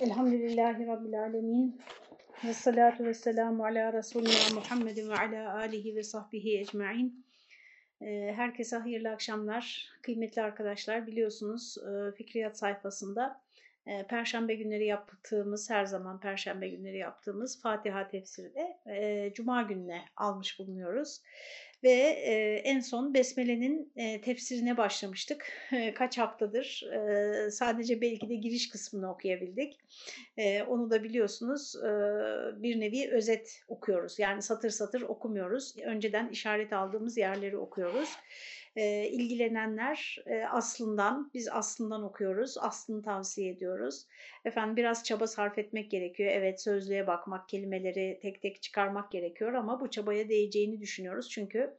Elhamdülillahi Rabbil Alemin. Ve salatu ve selamu ala Resulina Muhammedin ve ala alihi ve sahbihi ecma'in. Ee, herkese hayırlı akşamlar. Kıymetli arkadaşlar biliyorsunuz e, Fikriyat sayfasında e, Perşembe günleri yaptığımız, her zaman Perşembe günleri yaptığımız Fatiha tefsirini e, Cuma gününe almış bulunuyoruz. Ve e, en son Besmele'nin e, tefsirine başlamıştık. E, kaç haftadır e, sadece belki de giriş kısmını okuyabildik. E, onu da biliyorsunuz e, bir nevi özet okuyoruz. Yani satır satır okumuyoruz. Önceden işaret aldığımız yerleri okuyoruz. E, ilgilenenler e, aslından, biz aslından okuyoruz, aslını tavsiye ediyoruz. Efendim biraz çaba sarf etmek gerekiyor. Evet sözlüğe bakmak, kelimeleri tek tek çıkarmak gerekiyor ama bu çabaya değeceğini düşünüyoruz. Çünkü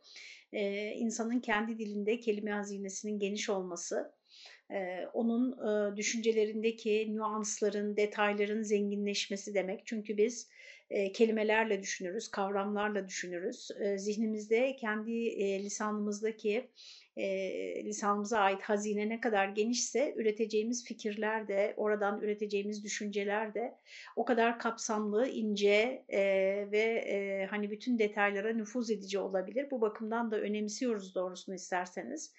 e, insanın kendi dilinde kelime hazinesinin geniş olması, ee, onun e, düşüncelerindeki nüansların, detayların zenginleşmesi demek. Çünkü biz e, kelimelerle düşünürüz, kavramlarla düşünürüz. E, zihnimizde kendi lisanımızdaki lisanımıza ait hazine ne kadar genişse üreteceğimiz fikirler de, oradan üreteceğimiz düşünceler de o kadar kapsamlı, ince ve hani bütün detaylara nüfuz edici olabilir. Bu bakımdan da önemsiyoruz doğrusunu isterseniz.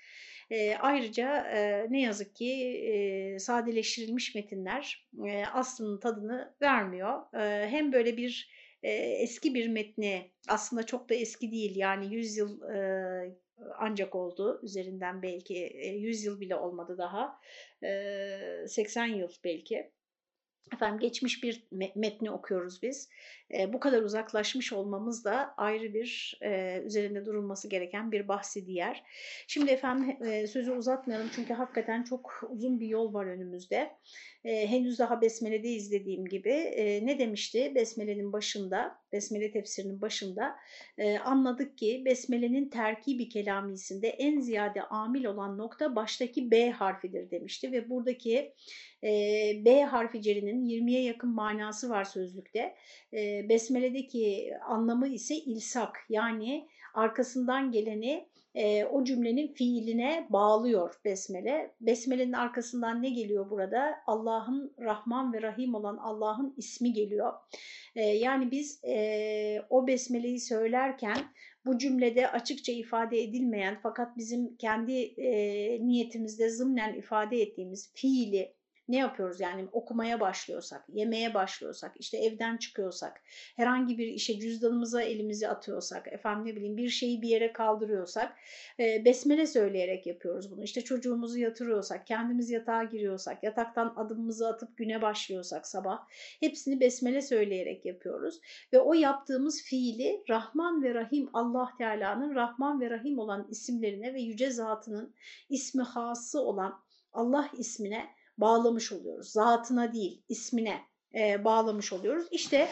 E, ayrıca e, ne yazık ki e, sadeleştirilmiş metinler e, aslının tadını vermiyor. E, hem böyle bir e, eski bir metni aslında çok da eski değil yani 100 yıl e, ancak oldu üzerinden belki 100 yıl bile olmadı daha 80 yıl belki Efendim geçmiş bir metni okuyoruz biz. Bu kadar uzaklaşmış olmamız da ayrı bir üzerinde durulması gereken bir bahsi diğer. Şimdi efendim sözü uzatmayalım çünkü hakikaten çok uzun bir yol var önümüzde. Henüz daha Besmele'de izlediğim gibi ne demişti Besmele'nin başında, Besmele tefsirinin başında anladık ki Besmele'nin terkibi kelamisinde en ziyade amil olan nokta baştaki B harfidir demişti ve buradaki B harfi cerinin 20'ye yakın manası var sözlükte. Besmele'deki anlamı ise ilsak yani arkasından geleni e, o cümlenin fiiline bağlıyor Besmele. Besmele'nin arkasından ne geliyor burada? Allah'ın Rahman ve Rahim olan Allah'ın ismi geliyor. E, yani biz e, o Besmele'yi söylerken bu cümlede açıkça ifade edilmeyen fakat bizim kendi e, niyetimizde zımnen ifade ettiğimiz fiili ne yapıyoruz yani okumaya başlıyorsak, yemeye başlıyorsak, işte evden çıkıyorsak, herhangi bir işe cüzdanımıza elimizi atıyorsak, efendim ne bileyim bir şeyi bir yere kaldırıyorsak e, besmele söyleyerek yapıyoruz bunu. İşte çocuğumuzu yatırıyorsak, kendimiz yatağa giriyorsak, yataktan adımımızı atıp güne başlıyorsak sabah hepsini besmele söyleyerek yapıyoruz. Ve o yaptığımız fiili Rahman ve Rahim Allah Teala'nın Rahman ve Rahim olan isimlerine ve yüce zatının ismi hası olan Allah ismine bağlamış oluyoruz. Zatına değil, ismine e, bağlamış oluyoruz. İşte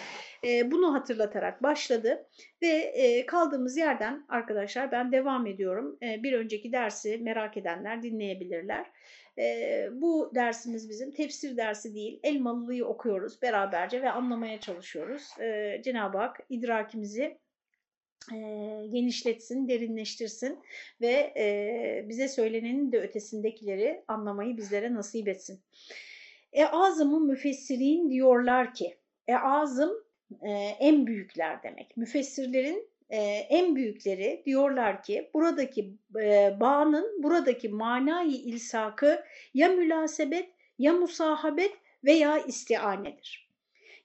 e, bunu hatırlatarak başladı ve e, kaldığımız yerden arkadaşlar ben devam ediyorum. E, bir önceki dersi merak edenler dinleyebilirler. E, bu dersimiz bizim tefsir dersi değil, Elmalılı'yı okuyoruz beraberce ve anlamaya çalışıyoruz. E, Cenab-ı Hak idrakimizi e, genişletsin, derinleştirsin ve e, bize söylenenin de ötesindekileri anlamayı bizlere nasip etsin. E-azımı müfessirin diyorlar ki, e-azım e, en büyükler demek. Müfessirlerin e, en büyükleri diyorlar ki buradaki e, bağının buradaki manayı ilsakı ya münasebet ya musahabet veya istianedir.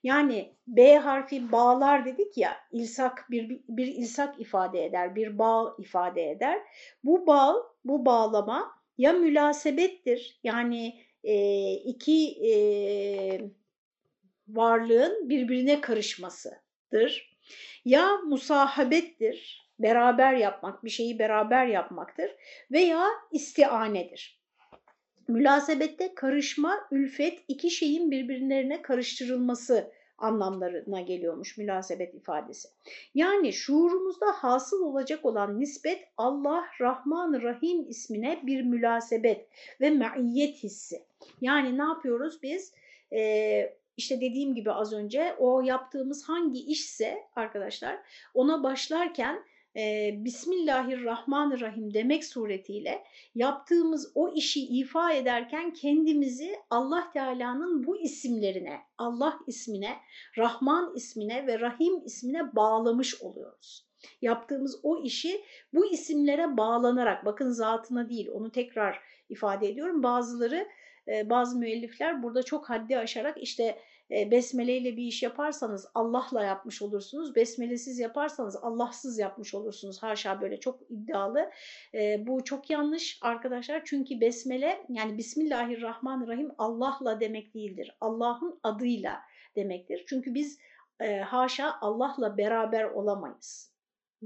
Yani B harfi bağlar dedik ya, ilsak bir, bir ilsak ifade eder, bir bağ ifade eder. Bu bağ, bu bağlama ya münasebettir yani e, iki e, varlığın birbirine karışmasıdır. Ya musahabettir, beraber yapmak, bir şeyi beraber yapmaktır veya istianedir. Mülasebette karışma, ülfet, iki şeyin birbirlerine karıştırılması anlamlarına geliyormuş münasebet ifadesi. Yani şuurumuzda hasıl olacak olan nispet Allah Rahman Rahim ismine bir münasebet ve maiyet hissi. Yani ne yapıyoruz biz? Ee, işte dediğim gibi az önce o yaptığımız hangi işse arkadaşlar ona başlarken e, Bismillahirrahmanirrahim demek suretiyle yaptığımız o işi ifa ederken kendimizi Allah Teala'nın bu isimlerine, Allah ismine, Rahman ismine ve Rahim ismine bağlamış oluyoruz. Yaptığımız o işi bu isimlere bağlanarak, bakın zatına değil onu tekrar ifade ediyorum. Bazıları, bazı müellifler burada çok haddi aşarak işte e, besmele ile bir iş yaparsanız Allah'la yapmış olursunuz. Besmelesiz yaparsanız Allahsız yapmış olursunuz. Haşa böyle çok iddialı. E, bu çok yanlış arkadaşlar. Çünkü besmele yani Bismillahirrahmanirrahim Allah'la demek değildir. Allah'ın adıyla demektir. Çünkü biz e, haşa Allah'la beraber olamayız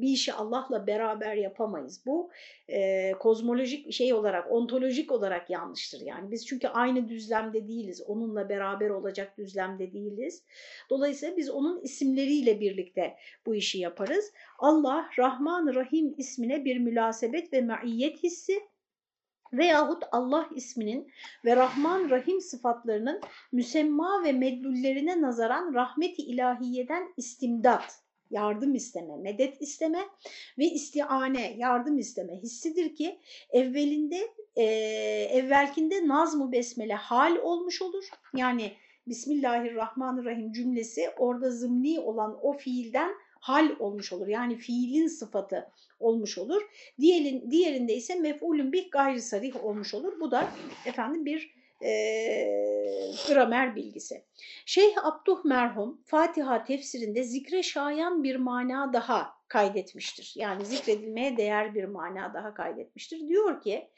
bir işi Allah'la beraber yapamayız. Bu e, kozmolojik şey olarak, ontolojik olarak yanlıştır. Yani biz çünkü aynı düzlemde değiliz. Onunla beraber olacak düzlemde değiliz. Dolayısıyla biz onun isimleriyle birlikte bu işi yaparız. Allah Rahman Rahim ismine bir münasebet ve maiyet hissi veyahut Allah isminin ve Rahman Rahim sıfatlarının müsemma ve meddüllerine nazaran rahmeti ilahiyeden istimdat yardım isteme, medet isteme ve istiane, yardım isteme hissidir ki evvelinde, e, evvelkinde nazmu besmele hal olmuş olur. Yani Bismillahirrahmanirrahim cümlesi orada zımni olan o fiilden hal olmuş olur. Yani fiilin sıfatı olmuş olur. Diğerin, diğerinde ise mef'ulün bir gayri sarih olmuş olur. Bu da efendim bir e, gramer bilgisi. Şeyh Abduh merhum Fatiha tefsirinde zikre şayan bir mana daha kaydetmiştir. Yani zikredilmeye değer bir mana daha kaydetmiştir. Diyor ki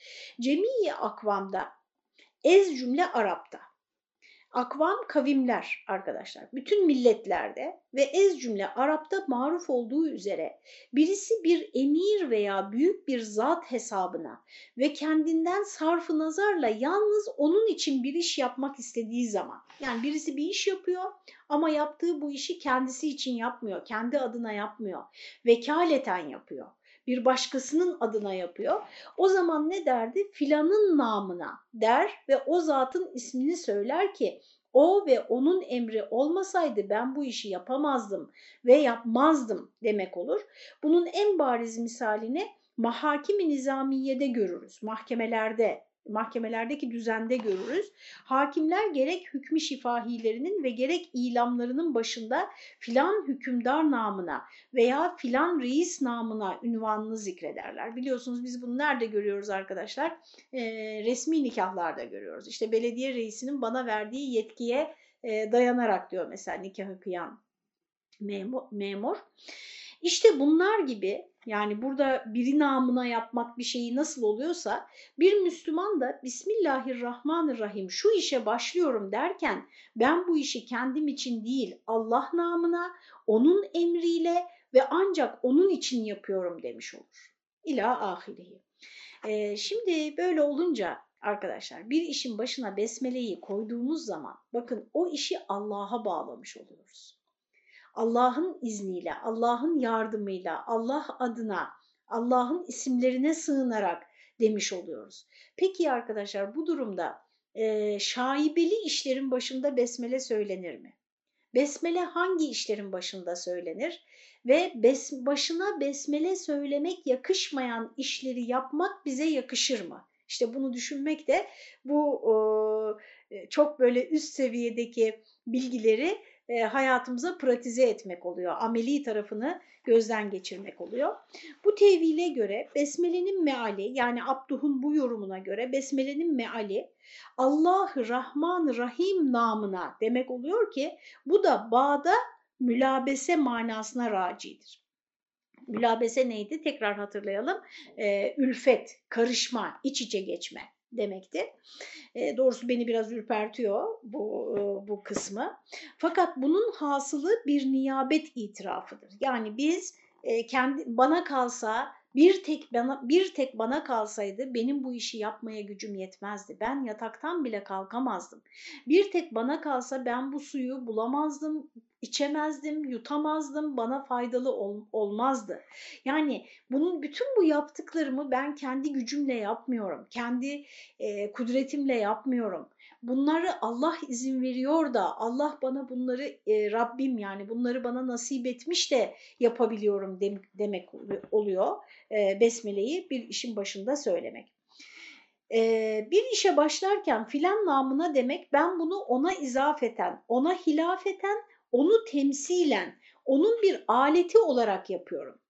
cemiye akvamda ez cümle Arap'ta Akvam kavimler arkadaşlar. Bütün milletlerde ve ez cümle Arap'ta maruf olduğu üzere birisi bir emir veya büyük bir zat hesabına ve kendinden sarfı nazarla yalnız onun için bir iş yapmak istediği zaman yani birisi bir iş yapıyor ama yaptığı bu işi kendisi için yapmıyor, kendi adına yapmıyor, vekaleten yapıyor bir başkasının adına yapıyor. O zaman ne derdi? Filanın namına der ve o zatın ismini söyler ki o ve onun emri olmasaydı ben bu işi yapamazdım ve yapmazdım demek olur. Bunun en bariz misalini mahakimi nizamiyede görürüz. Mahkemelerde mahkemelerdeki düzende görürüz. Hakimler gerek hükmü şifahilerinin ve gerek ilamlarının başında filan hükümdar namına veya filan reis namına ünvanını zikrederler. Biliyorsunuz biz bunu nerede görüyoruz arkadaşlar? E, resmi nikahlarda görüyoruz. İşte belediye reisinin bana verdiği yetkiye e, dayanarak diyor mesela nikahı kıyan memur. memur. İşte bunlar gibi yani burada biri namına yapmak bir şeyi nasıl oluyorsa bir Müslüman da Bismillahirrahmanirrahim şu işe başlıyorum derken ben bu işi kendim için değil Allah namına, onun emriyle ve ancak onun için yapıyorum demiş olur. İla ahirihi. Ee, şimdi böyle olunca arkadaşlar bir işin başına besmeleyi koyduğumuz zaman bakın o işi Allah'a bağlamış oluyoruz. Allah'ın izniyle, Allah'ın yardımıyla, Allah adına, Allah'ın isimlerine sığınarak demiş oluyoruz. Peki arkadaşlar bu durumda e, şaibeli işlerin başında besmele söylenir mi? Besmele hangi işlerin başında söylenir? Ve bes, başına besmele söylemek yakışmayan işleri yapmak bize yakışır mı? İşte bunu düşünmek de bu e, çok böyle üst seviyedeki bilgileri e, hayatımıza pratize etmek oluyor. Ameli tarafını gözden geçirmek oluyor. Bu tevhile göre Besmele'nin meali yani Abduh'un bu yorumuna göre Besmele'nin meali Allah-ı Rahman Rahim namına demek oluyor ki bu da bağda mülabese manasına racidir. Mülabese neydi? Tekrar hatırlayalım. Ee, ülfet, karışma, iç içe geçme demekti. E, doğrusu beni biraz ürpertiyor bu, e, bu kısmı. Fakat bunun hasılı bir niyabet itirafıdır. Yani biz e, kendi bana kalsa bir tek bana bir tek bana kalsaydı benim bu işi yapmaya gücüm yetmezdi. Ben yataktan bile kalkamazdım. Bir tek bana kalsa ben bu suyu bulamazdım, içemezdim, yutamazdım, bana faydalı ol, olmazdı. Yani bunun bütün bu yaptıklarımı ben kendi gücümle yapmıyorum, kendi e, kudretimle yapmıyorum. bunları Allah izin veriyor da Allah bana bunları e, Rabbim yani bunları bana nasip etmiş de yapabiliyorum dem demek oluyor. E, besmeleyi bir işin başında söylemek. E, bir işe başlarken filan namına demek ben bunu ona izafeten, ona hilafeten, onu temsilen, onun bir aleti olarak yapıyorum.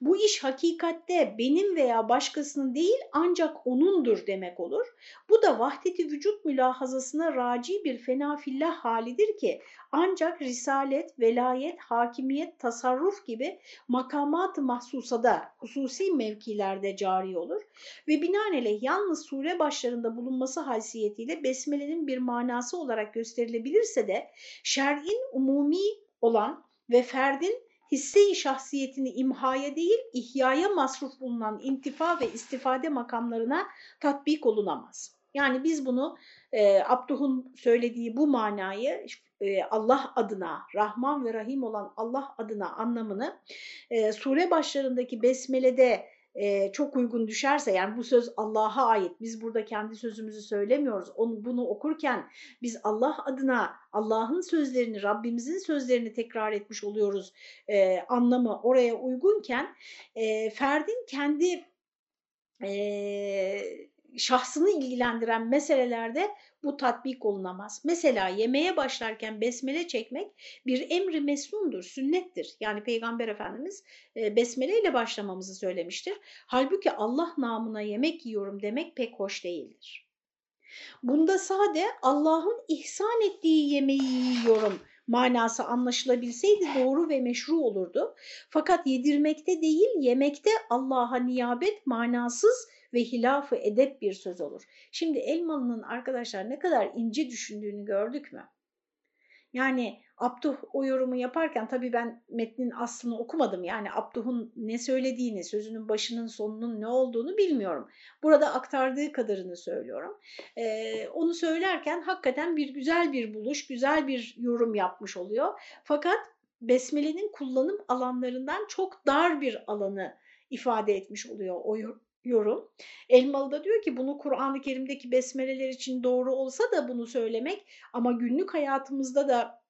Bu iş hakikatte benim veya başkasının değil ancak onundur demek olur. Bu da vahdeti vücut mülahazasına raci bir fenafillah halidir ki ancak risalet, velayet, hakimiyet, tasarruf gibi makamat-ı mahsusada, hususi mevkilerde cari olur ve binaenaleyh yalnız sure başlarında bulunması haysiyetiyle besmelenin bir manası olarak gösterilebilirse de şer'in umumi olan ve ferdin hisse-i şahsiyetini imhaya değil, ihyaya masruf bulunan intifa ve istifade makamlarına tatbik olunamaz. Yani biz bunu e, Abduh'un söylediği bu manayı e, Allah adına, Rahman ve Rahim olan Allah adına anlamını e, sure başlarındaki besmelede e, çok uygun düşerse yani bu söz Allah'a ait biz burada kendi sözümüzü söylemiyoruz. Onu bunu okurken biz Allah adına Allah'ın sözlerini Rabbimizin sözlerini tekrar etmiş oluyoruz e, anlamı oraya uygunken e, ferdin kendi e, şahsını ilgilendiren meselelerde bu tatbik olunamaz. Mesela yemeğe başlarken besmele çekmek bir emri mesnundur, sünnettir. Yani Peygamber Efendimiz e, besmele ile başlamamızı söylemiştir. Halbuki Allah namına yemek yiyorum demek pek hoş değildir. Bunda sade Allah'ın ihsan ettiği yemeği yiyorum manası anlaşılabilseydi doğru ve meşru olurdu. Fakat yedirmekte değil, yemekte Allah'a niyabet manasız ve hilafı edep bir söz olur. Şimdi Elmalı'nın arkadaşlar ne kadar ince düşündüğünü gördük mü? Yani Abduh o yorumu yaparken tabii ben metnin aslını okumadım. Yani Abduh'un ne söylediğini, sözünün başının sonunun ne olduğunu bilmiyorum. Burada aktardığı kadarını söylüyorum. Ee, onu söylerken hakikaten bir güzel bir buluş, güzel bir yorum yapmış oluyor. Fakat Besmele'nin kullanım alanlarından çok dar bir alanı ifade etmiş oluyor o yorum. Elmalı da diyor ki bunu Kur'an-ı Kerim'deki besmeleler için doğru olsa da bunu söylemek ama günlük hayatımızda da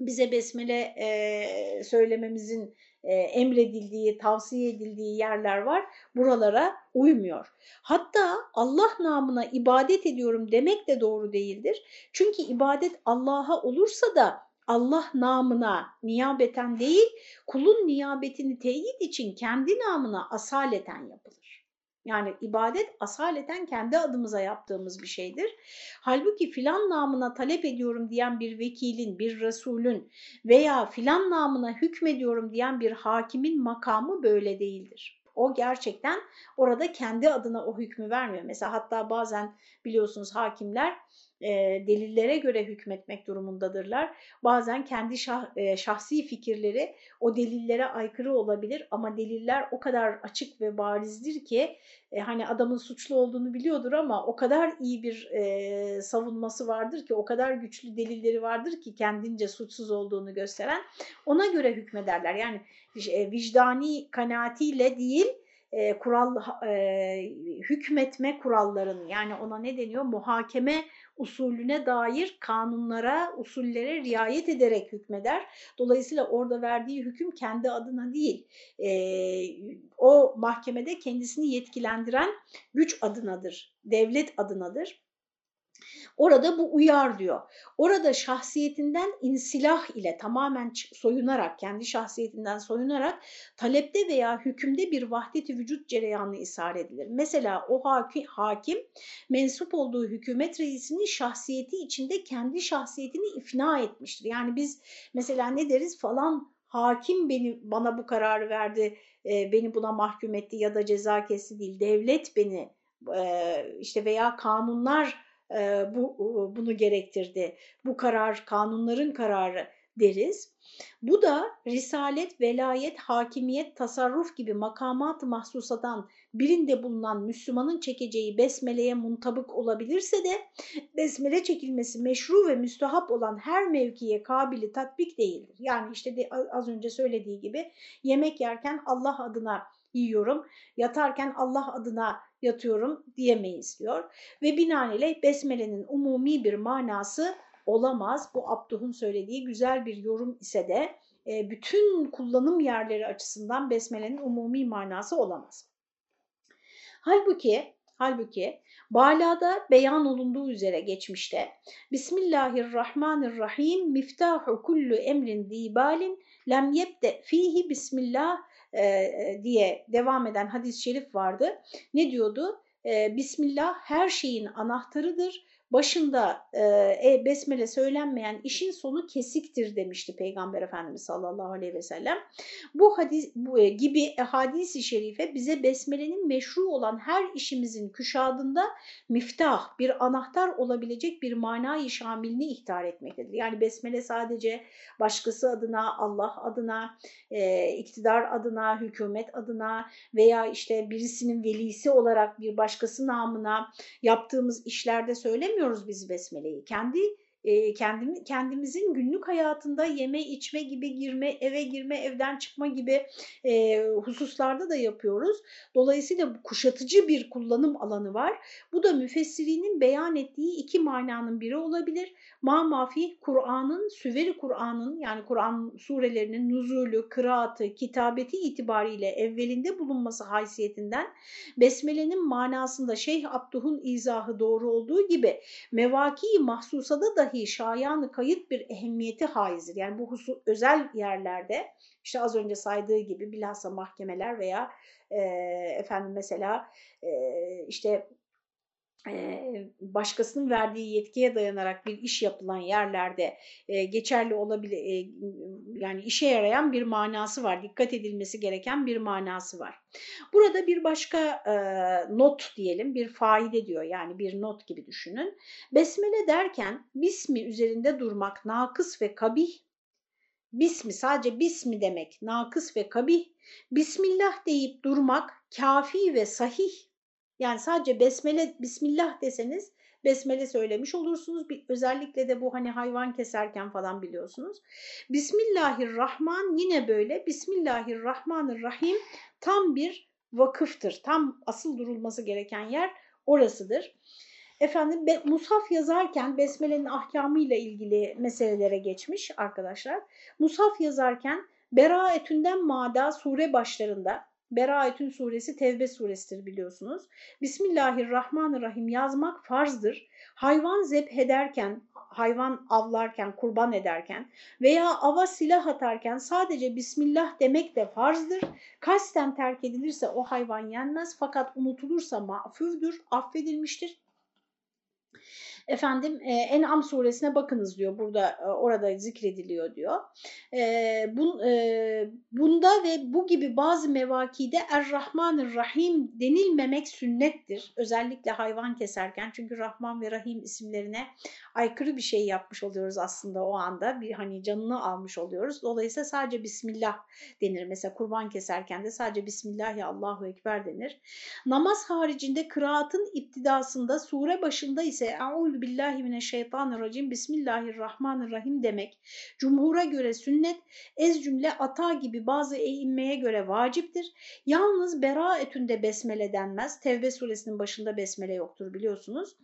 bize besmele e, söylememizin e, emredildiği, tavsiye edildiği yerler var. Buralara uymuyor. Hatta Allah namına ibadet ediyorum demek de doğru değildir. Çünkü ibadet Allah'a olursa da Allah namına niyabeten değil, kulun niyabetini teyit için kendi namına asaleten yapılır. Yani ibadet asaleten kendi adımıza yaptığımız bir şeydir. Halbuki filan namına talep ediyorum diyen bir vekilin, bir Resulün veya filan namına hükmediyorum diyen bir hakimin makamı böyle değildir. O gerçekten orada kendi adına o hükmü vermiyor. Mesela hatta bazen biliyorsunuz hakimler e, delillere göre hükmetmek durumundadırlar. Bazen kendi şah, e, şahsi fikirleri o delillere aykırı olabilir ama deliller o kadar açık ve barizdir ki e, hani adamın suçlu olduğunu biliyordur ama o kadar iyi bir e, savunması vardır ki o kadar güçlü delilleri vardır ki kendince suçsuz olduğunu gösteren ona göre hükmederler. Yani e, vicdani kanaatiyle değil e, kural e, hükmetme kurallarının yani ona ne deniyor muhakeme usulüne dair kanunlara, usullere riayet ederek hükmeder. Dolayısıyla orada verdiği hüküm kendi adına değil, e, o mahkemede kendisini yetkilendiren güç adınadır, devlet adınadır. Orada bu uyar diyor. Orada şahsiyetinden insilah ile tamamen soyunarak, kendi şahsiyetinden soyunarak talepte veya hükümde bir vahdeti vücut cereyanı isar edilir. Mesela o hakim, hakim mensup olduğu hükümet reisinin şahsiyeti içinde kendi şahsiyetini ifna etmiştir. Yani biz mesela ne deriz falan hakim beni bana bu kararı verdi, e, beni buna mahkum etti ya da ceza kesti değil. Devlet beni e, işte veya kanunlar bu, bunu gerektirdi. Bu karar kanunların kararı deriz. Bu da risalet, velayet, hakimiyet, tasarruf gibi makamat-ı mahsusadan birinde bulunan Müslümanın çekeceği besmeleye muntabık olabilirse de besmele çekilmesi meşru ve müstahap olan her mevkiye kabili tatbik değildir. Yani işte de, az önce söylediği gibi yemek yerken Allah adına yiyorum, yatarken Allah adına yatıyorum diyemeyiz diyor. Ve binaenaleyh besmelenin umumi bir manası olamaz. Bu Abduh'un söylediği güzel bir yorum ise de e, bütün kullanım yerleri açısından besmelenin umumi manası olamaz. Halbuki Halbuki balada beyan olunduğu üzere geçmişte Bismillahirrahmanirrahim miftahu kullu emrin dibalin lem yebde fihi bismillah e, diye devam eden hadis-i şerif vardı. Ne diyordu? E, Bismillah her şeyin anahtarıdır başında e, e, besmele söylenmeyen işin sonu kesiktir demişti Peygamber Efendimiz sallallahu aleyhi ve sellem. Bu hadis bu, e, gibi hadisi şerife bize besmelenin meşru olan her işimizin küşadında miftah, bir anahtar olabilecek bir manayı şamilini ihtar etmektedir. Yani besmele sadece başkası adına, Allah adına, e, iktidar adına, hükümet adına veya işte birisinin velisi olarak bir başkası namına yaptığımız işlerde söylemiyoruz söylemiyoruz biz besmeleyi. Kendi e, kendim, kendimizin günlük hayatında yeme içme gibi girme, eve girme, evden çıkma gibi e, hususlarda da yapıyoruz. Dolayısıyla kuşatıcı bir kullanım alanı var. Bu da müfessirinin beyan ettiği iki mananın biri olabilir. Ma mafi Kur'an'ın, süveri Kur'an'ın yani Kur'an surelerinin nuzulü, kıraatı, kitabeti itibariyle evvelinde bulunması haysiyetinden Besmele'nin manasında Şeyh Abduh'un izahı doğru olduğu gibi mevaki mahsusada da dahi şayanı kayıt bir ehemmiyeti haizdir. Yani bu husus, özel yerlerde işte az önce saydığı gibi bilhassa mahkemeler veya e, efendim mesela e, işte başkasının verdiği yetkiye dayanarak bir iş yapılan yerlerde geçerli olabilir yani işe yarayan bir manası var dikkat edilmesi gereken bir manası var. Burada bir başka not diyelim bir faide diyor yani bir not gibi düşünün. Besmele derken bismi üzerinde durmak nakıs ve kabih bismi sadece bismi demek nakıs ve kabih bismillah deyip durmak kafi ve sahih yani sadece besmele, bismillah deseniz besmele söylemiş olursunuz. Bir, özellikle de bu hani hayvan keserken falan biliyorsunuz. Bismillahirrahman yine böyle. Bismillahirrahmanirrahim tam bir vakıftır. Tam asıl durulması gereken yer orasıdır. Efendim be, Musaf yazarken besmelenin ahkamıyla ilgili meselelere geçmiş arkadaşlar. Musaf yazarken Beraetünden Mada sure başlarında Beraetün suresi Tevbe suresidir biliyorsunuz. Bismillahirrahmanirrahim yazmak farzdır. Hayvan zebh ederken, hayvan avlarken, kurban ederken veya ava silah atarken sadece Bismillah demek de farzdır. Kasten terk edilirse o hayvan yenmez fakat unutulursa mağfürdür, affedilmiştir efendim e, En'am suresine bakınız diyor burada e, orada zikrediliyor diyor. E, bun, e, bunda ve bu gibi bazı mevakide Er-Rahmanir Rahim denilmemek sünnettir. Özellikle hayvan keserken çünkü Rahman ve Rahim isimlerine aykırı bir şey yapmış oluyoruz aslında o anda. Bir hani canını almış oluyoruz. Dolayısıyla sadece Bismillah denir. Mesela kurban keserken de sadece Bismillah ya Allahu Ekber denir. Namaz haricinde kıraatın iptidasında sure başında ise Eûzü billahi mineşşeytanirracim Bismillahirrahmanirrahim demek. Cumhura göre sünnet, ez cümle ata gibi bazı eğinmeye göre vaciptir. Yalnız beraetünde besmele denmez. Tevbe suresinin başında besmele yoktur biliyorsunuz.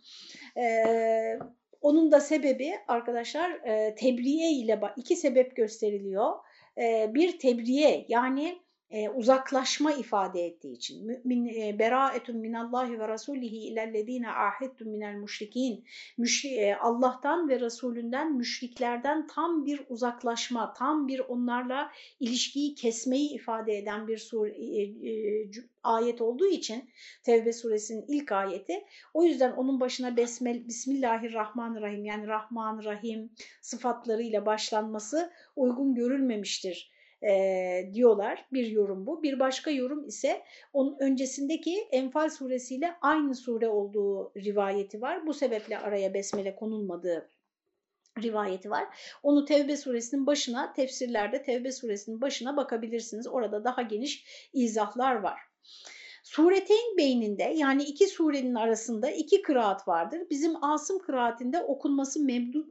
Ee, onun da sebebi arkadaşlar e, tebriye ile iki sebep gösteriliyor. E, bir tebriye yani e, uzaklaşma ifade ettiği için mümin e, beraetun minallahi ve rasulihi ilellezine ahittum minel müşrikin Müşri, e, Allah'tan ve Resulünden müşriklerden tam bir uzaklaşma, tam bir onlarla ilişkiyi kesmeyi ifade eden bir sur, e, e, ayet olduğu için Tevbe suresinin ilk ayeti. O yüzden onun başına besmel, Bismillahirrahmanirrahim yani Rahman Rahim sıfatlarıyla başlanması uygun görülmemiştir e, diyorlar. Bir yorum bu. Bir başka yorum ise onun öncesindeki Enfal suresiyle aynı sure olduğu rivayeti var. Bu sebeple araya besmele konulmadığı rivayeti var. Onu Tevbe suresinin başına, tefsirlerde Tevbe suresinin başına bakabilirsiniz. Orada daha geniş izahlar var. Sureteyn beyninde yani iki surenin arasında iki kıraat vardır. Bizim Asım kıraatinde okunması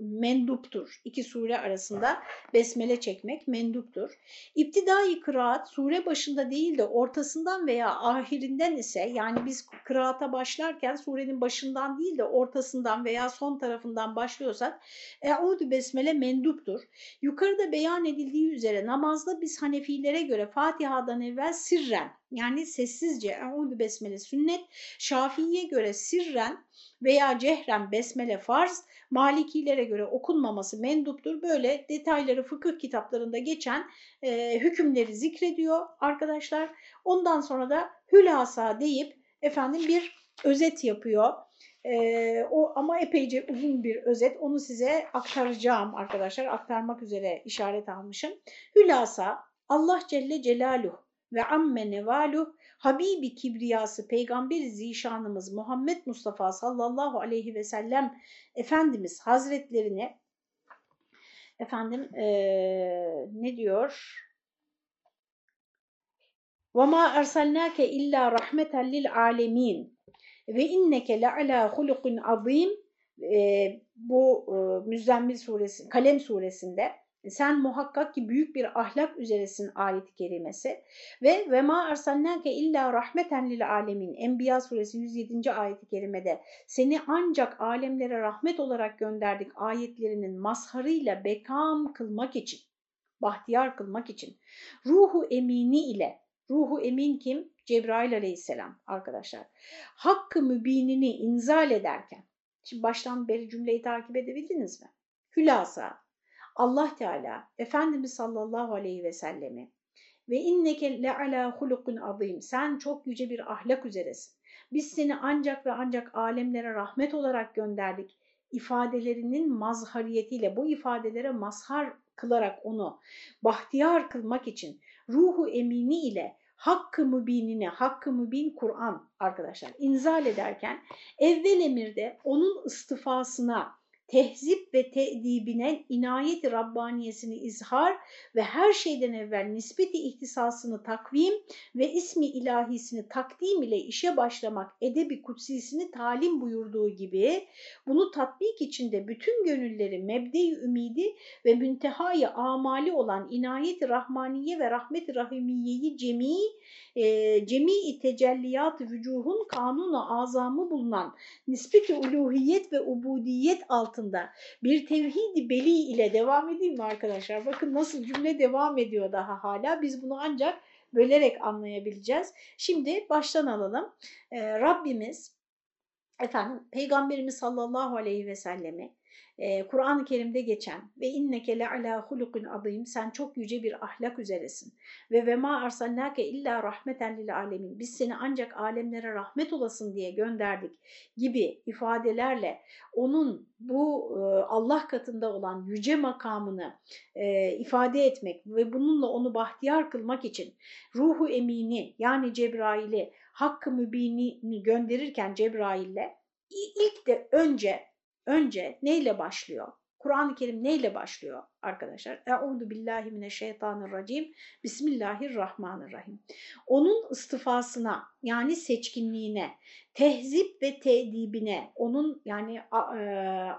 menduptur. İki sure arasında besmele çekmek menduptur. İptidai kıraat sure başında değil de ortasından veya ahirinden ise yani biz kıraata başlarken surenin başından değil de ortasından veya son tarafından başlıyorsak Eûdü besmele menduptur. Yukarıda beyan edildiği üzere namazda biz Hanefilere göre Fatiha'dan evvel sirren yani sessizce Eûzü Besmele sünnet, Şafii'ye göre sirren veya cehren besmele farz, Malikilere göre okunmaması menduptur. Böyle detayları fıkıh kitaplarında geçen e, hükümleri zikrediyor arkadaşlar. Ondan sonra da hülasa deyip efendim bir özet yapıyor. Ee, o ama epeyce uzun bir özet. Onu size aktaracağım arkadaşlar. Aktarmak üzere işaret almışım. Hülasa Allah Celle Celaluhu ve amme nevaluh Habibi kibriyası Peygamber zişanımız Muhammed Mustafa sallallahu aleyhi ve sellem Efendimiz Hazretlerine efendim ee, ne diyor? وَمَا اَرْسَلْنَاكَ اِلَّا رَحْمَةً لِلْعَالَمِينَ ve inneke le ala hulukun azim e, bu e, Müzzemmil suresi, Kalem suresinde sen muhakkak ki büyük bir ahlak üzeresin ayet-i kerimesi ve ve ma ersennake illa rahmeten lil alemin Enbiya suresi 107. ayet-i kerimede seni ancak alemlere rahmet olarak gönderdik ayetlerinin mazharıyla bekam kılmak için bahtiyar kılmak için ruhu emini ile ruhu emin kim? Cebrail aleyhisselam arkadaşlar. Hakkı mübinini inzal ederken şimdi baştan beri cümleyi takip edebildiniz mi? Hülasa Allah Teala Efendimiz sallallahu aleyhi ve sellemi ve inneke le ala hulukun azim sen çok yüce bir ahlak üzeresin. Biz seni ancak ve ancak alemlere rahmet olarak gönderdik ifadelerinin mazhariyetiyle bu ifadelere mazhar kılarak onu bahtiyar kılmak için ruhu emini ile hakkı mübinini, hakkı mübin Kur'an arkadaşlar inzal ederken evvel emirde onun istifasına tehzip ve te'dibine inayeti Rabbaniyesini izhar ve her şeyden evvel nispeti ihtisasını takvim ve ismi ilahisini takdim ile işe başlamak edebi kutsisini talim buyurduğu gibi bunu tatbik içinde bütün gönülleri mebde-i ümidi ve müntehayı amali olan inayeti rahmaniye ve rahmet-i rahimiyeyi cemi e, cemi-i tecelliyat vücuhun kanunu azamı bulunan nispeti uluhiyet ve ubudiyet altında bir tevhid beli ile devam edeyim mi arkadaşlar? Bakın nasıl cümle devam ediyor daha hala. Biz bunu ancak bölerek anlayabileceğiz. Şimdi baştan alalım. E, Rabbimiz efendim Peygamberimiz sallallahu aleyhi ve sellemi e, Kur'an-ı Kerim'de geçen ve inneke le ala hulukun azim sen çok yüce bir ahlak üzeresin. Ve ve ma arsalnake illa rahmeten lil alemin biz seni ancak alemlere rahmet olasın diye gönderdik gibi ifadelerle onun bu e, Allah katında olan yüce makamını e, ifade etmek ve bununla onu bahtiyar kılmak için ruhu emini yani Cebrail'i hakkı mübinini gönderirken Cebrail'le ilk de önce önce neyle başlıyor? Kur'an-ı Kerim neyle başlıyor arkadaşlar? Euzu billahi mineşşeytanirracim. Bismillahirrahmanirrahim. Onun istifasına yani seçkinliğine, tehzip ve tedibine, onun yani e,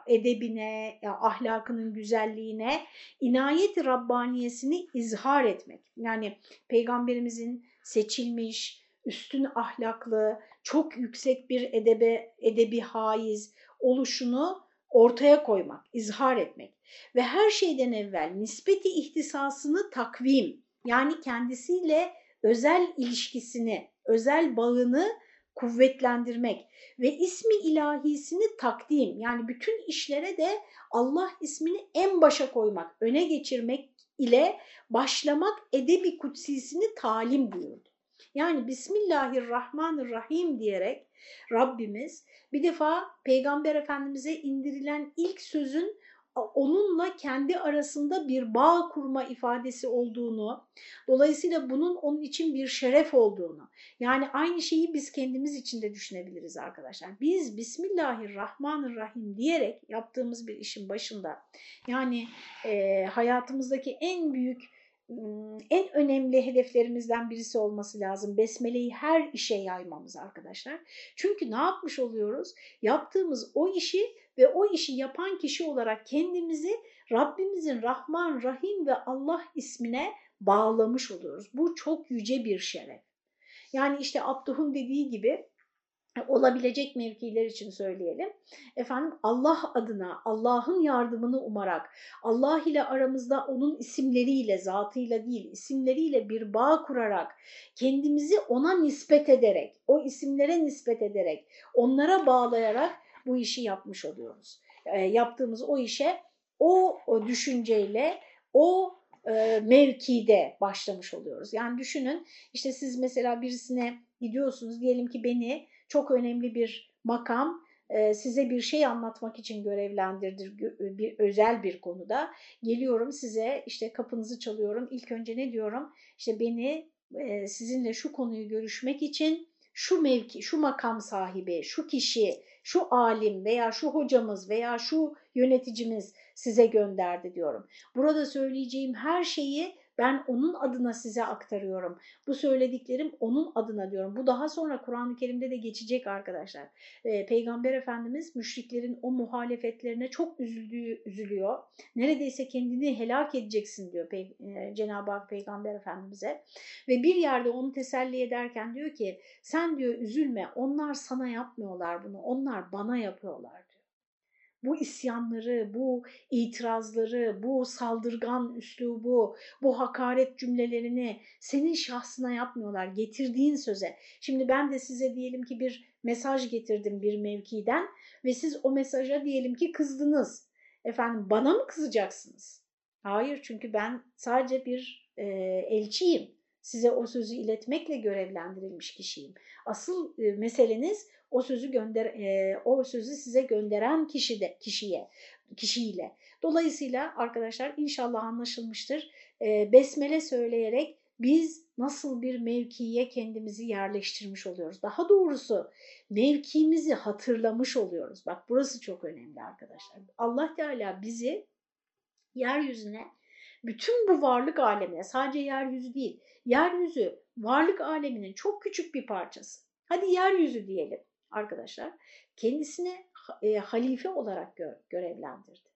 edebine, ahlakının güzelliğine, inayet-i Rabbaniyesini izhar etmek. Yani peygamberimizin seçilmiş, üstün ahlaklı, çok yüksek bir edebe, edebi haiz, oluşunu ortaya koymak, izhar etmek ve her şeyden evvel nispeti ihtisasını takvim yani kendisiyle özel ilişkisini, özel bağını kuvvetlendirmek ve ismi ilahisini takdim yani bütün işlere de Allah ismini en başa koymak, öne geçirmek ile başlamak edebi kutsisini talim buyurdu. Yani Bismillahirrahmanirrahim diyerek Rabbimiz bir defa Peygamber Efendimiz'e indirilen ilk sözün onunla kendi arasında bir bağ kurma ifadesi olduğunu, dolayısıyla bunun onun için bir şeref olduğunu, yani aynı şeyi biz kendimiz için de düşünebiliriz arkadaşlar. Biz Bismillahirrahmanirrahim diyerek yaptığımız bir işin başında, yani e, hayatımızdaki en büyük en önemli hedeflerimizden birisi olması lazım. Besmeleyi her işe yaymamız arkadaşlar. Çünkü ne yapmış oluyoruz? Yaptığımız o işi ve o işi yapan kişi olarak kendimizi Rabbimizin Rahman, Rahim ve Allah ismine bağlamış oluyoruz. Bu çok yüce bir şeref. Yani işte Abduh'un dediği gibi olabilecek mevkiler için söyleyelim. Efendim Allah adına, Allah'ın yardımını umarak, Allah ile aramızda onun isimleriyle, zatıyla değil, isimleriyle bir bağ kurarak, kendimizi ona nispet ederek, o isimlere nispet ederek, onlara bağlayarak bu işi yapmış oluyoruz. E, yaptığımız o işe o, o düşünceyle, o e, mevkide başlamış oluyoruz. Yani düşünün işte siz mesela birisine gidiyorsunuz diyelim ki beni çok önemli bir makam e, size bir şey anlatmak için görevlendirdir bir özel bir konuda. Geliyorum size işte kapınızı çalıyorum. İlk önce ne diyorum? İşte beni e, sizinle şu konuyu görüşmek için şu mevki, şu makam sahibi, şu kişi, şu alim veya şu hocamız veya şu yöneticimiz size gönderdi diyorum. Burada söyleyeceğim her şeyi ben onun adına size aktarıyorum. Bu söylediklerim onun adına diyorum. Bu daha sonra Kur'an-ı Kerim'de de geçecek arkadaşlar. Ee, Peygamber Efendimiz müşriklerin o muhalefetlerine çok üzüldüğü, üzülüyor. Neredeyse kendini helak edeceksin diyor Pey e, Cenab-ı Hak Peygamber Efendimiz'e. Ve bir yerde onu teselli ederken diyor ki sen diyor üzülme onlar sana yapmıyorlar bunu onlar bana yapıyorlar bu isyanları, bu itirazları, bu saldırgan üslubu, bu hakaret cümlelerini senin şahsına yapmıyorlar, getirdiğin söze. Şimdi ben de size diyelim ki bir mesaj getirdim bir mevkiden ve siz o mesaja diyelim ki kızdınız. Efendim bana mı kızacaksınız? Hayır çünkü ben sadece bir e, elçiyim. Size o sözü iletmekle görevlendirilmiş kişiyim. Asıl e, meseleniz o sözü gönder e, o sözü size gönderen kişi de kişiye kişiyle. Dolayısıyla arkadaşlar inşallah anlaşılmıştır. E, besmele söyleyerek biz nasıl bir mevkiye kendimizi yerleştirmiş oluyoruz. Daha doğrusu mevkimizi hatırlamış oluyoruz. Bak burası çok önemli arkadaşlar. Allah Teala bizi yeryüzüne bütün bu varlık alemine sadece yeryüzü değil, yeryüzü varlık aleminin çok küçük bir parçası. Hadi yeryüzü diyelim arkadaşlar kendisine e, halife olarak gö görevlendirdi.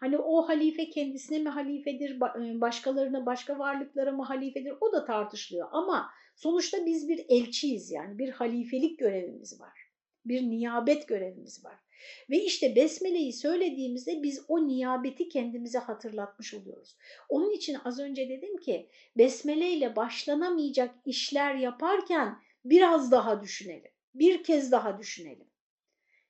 Hani o halife kendisine mi halifedir, e, başkalarına, başka varlıklara mı halifedir o da tartışılıyor. Ama sonuçta biz bir elçiyiz yani bir halifelik görevimiz var. Bir niyabet görevimiz var. Ve işte besmeleyi söylediğimizde biz o niyabeti kendimize hatırlatmış oluyoruz. Onun için az önce dedim ki besmeleyle başlanamayacak işler yaparken biraz daha düşünelim bir kez daha düşünelim.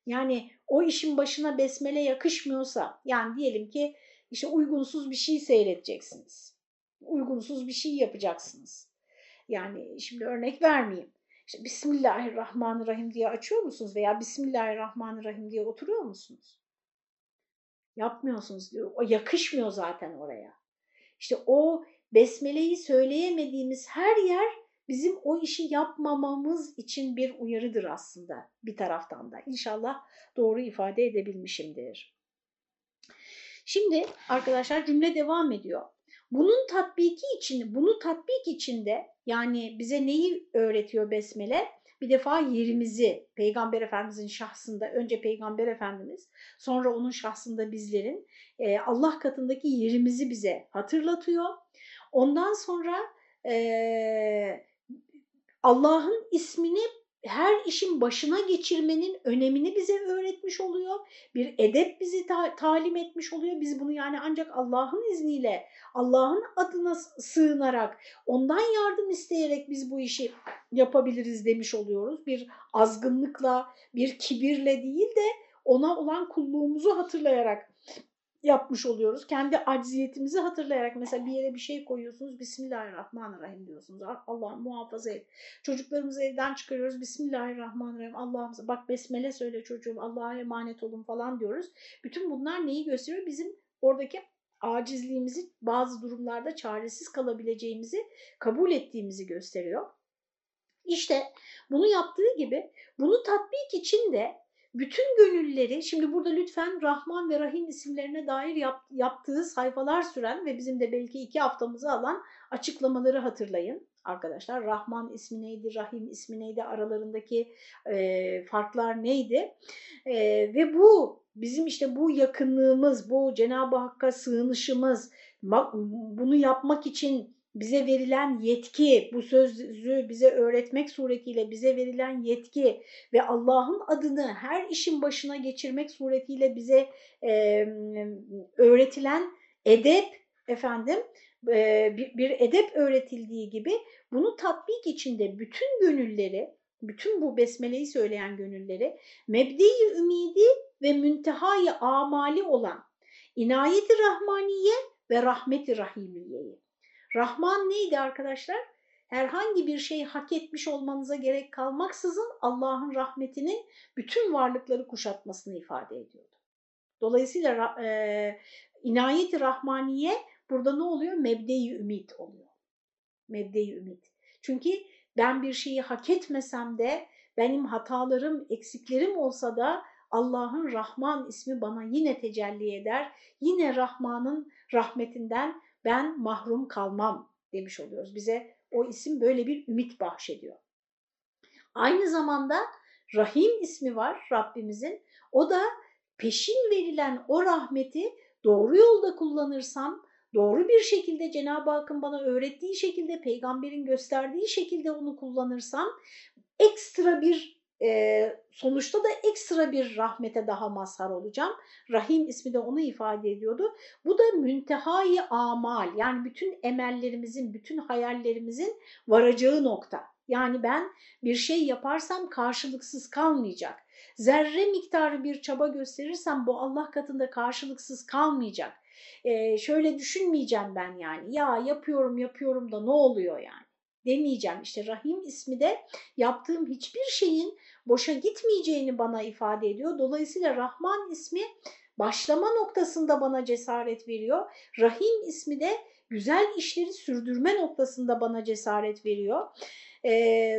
Yani o işin başına besmele yakışmıyorsa yani diyelim ki işte uygunsuz bir şey seyredeceksiniz. Uygunsuz bir şey yapacaksınız. Yani şimdi örnek vermeyeyim. İşte Bismillahirrahmanirrahim diye açıyor musunuz veya Bismillahirrahmanirrahim diye oturuyor musunuz? Yapmıyorsunuz diyor. O yakışmıyor zaten oraya. İşte o besmeleyi söyleyemediğimiz her yer bizim o işi yapmamamız için bir uyarıdır aslında bir taraftan da. İnşallah doğru ifade edebilmişimdir. Şimdi arkadaşlar cümle devam ediyor. Bunun tatbiki için, bunu tatbik içinde yani bize neyi öğretiyor besmele? Bir defa yerimizi Peygamber Efendimizin şahsında, önce Peygamber Efendimiz, sonra onun şahsında bizlerin e, Allah katındaki yerimizi bize hatırlatıyor. Ondan sonra e, Allah'ın ismini her işin başına geçirmenin önemini bize öğretmiş oluyor. Bir edep bizi ta talim etmiş oluyor. Biz bunu yani ancak Allah'ın izniyle, Allah'ın adına sığınarak, ondan yardım isteyerek biz bu işi yapabiliriz demiş oluyoruz. Bir azgınlıkla, bir kibirle değil de ona olan kulluğumuzu hatırlayarak yapmış oluyoruz. Kendi acziyetimizi hatırlayarak mesela bir yere bir şey koyuyorsunuz. Bismillahirrahmanirrahim diyorsunuz. Allah muhafaza et. Çocuklarımızı evden çıkarıyoruz. Bismillahirrahmanirrahim. Allah'ım bak besmele söyle çocuğum. Allah'a emanet olun falan diyoruz. Bütün bunlar neyi gösteriyor? Bizim oradaki acizliğimizi bazı durumlarda çaresiz kalabileceğimizi kabul ettiğimizi gösteriyor. İşte bunu yaptığı gibi bunu tatbik için de bütün gönülleri, şimdi burada lütfen Rahman ve Rahim isimlerine dair yap, yaptığı sayfalar süren ve bizim de belki iki haftamızı alan açıklamaları hatırlayın arkadaşlar. Rahman ismi neydi, Rahim ismi neydi, aralarındaki e, farklar neydi? E, ve bu bizim işte bu yakınlığımız, bu Cenab-ı Hakk'a sığınışımız, bunu yapmak için bize verilen yetki, bu sözü bize öğretmek suretiyle bize verilen yetki ve Allah'ın adını her işin başına geçirmek suretiyle bize e, öğretilen edep efendim e, bir, bir edep öğretildiği gibi bunu tatbik içinde bütün gönülleri, bütün bu besmeleyi söyleyen gönülleri mebdi ümidi ve müntehayı amali olan inayeti rahmaniye ve rahmeti rahimiyeyi Rahman neydi arkadaşlar? Herhangi bir şey hak etmiş olmanıza gerek kalmaksızın Allah'ın rahmetinin bütün varlıkları kuşatmasını ifade ediyordu. Dolayısıyla e, inayet-i rahmaniye burada ne oluyor? Mebde-i ümit oluyor. Mebde-i ümit. Çünkü ben bir şeyi hak etmesem de benim hatalarım, eksiklerim olsa da Allah'ın Rahman ismi bana yine tecelli eder. Yine Rahman'ın rahmetinden ben mahrum kalmam demiş oluyoruz. Bize o isim böyle bir ümit bahşediyor. Aynı zamanda Rahim ismi var Rabbimizin. O da peşin verilen o rahmeti doğru yolda kullanırsam, doğru bir şekilde Cenab-ı Hakk'ın bana öğrettiği şekilde, peygamberin gösterdiği şekilde onu kullanırsam ekstra bir e, sonuçta da ekstra bir rahmete daha mazhar olacağım. Rahim ismi de onu ifade ediyordu. Bu da müntehayı amal yani bütün emellerimizin, bütün hayallerimizin varacağı nokta. Yani ben bir şey yaparsam karşılıksız kalmayacak. Zerre miktarı bir çaba gösterirsem bu Allah katında karşılıksız kalmayacak. Ee, şöyle düşünmeyeceğim ben yani ya yapıyorum yapıyorum da ne oluyor yani demeyeceğim. İşte Rahim ismi de yaptığım hiçbir şeyin boşa gitmeyeceğini bana ifade ediyor. Dolayısıyla Rahman ismi başlama noktasında bana cesaret veriyor. Rahim ismi de güzel işleri sürdürme noktasında bana cesaret veriyor. E,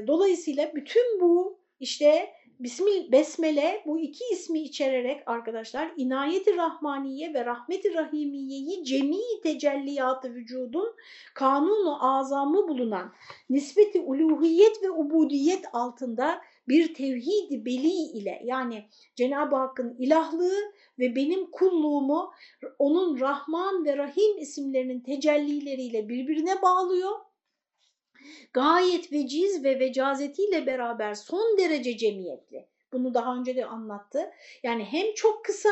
dolayısıyla bütün bu işte Bismil, Besmele bu iki ismi içererek arkadaşlar inayeti rahmaniye ve rahmeti rahimiyeyi cemi tecelliyatı vücudun kanunu azamı bulunan nispeti uluhiyet ve ubudiyet altında bir tevhid beli ile yani Cenab-ı Hakk'ın ilahlığı ve benim kulluğumu onun Rahman ve Rahim isimlerinin tecellileriyle birbirine bağlıyor. Gayet veciz ve vecazetiyle beraber son derece cemiyetli. Bunu daha önce de anlattı. Yani hem çok kısa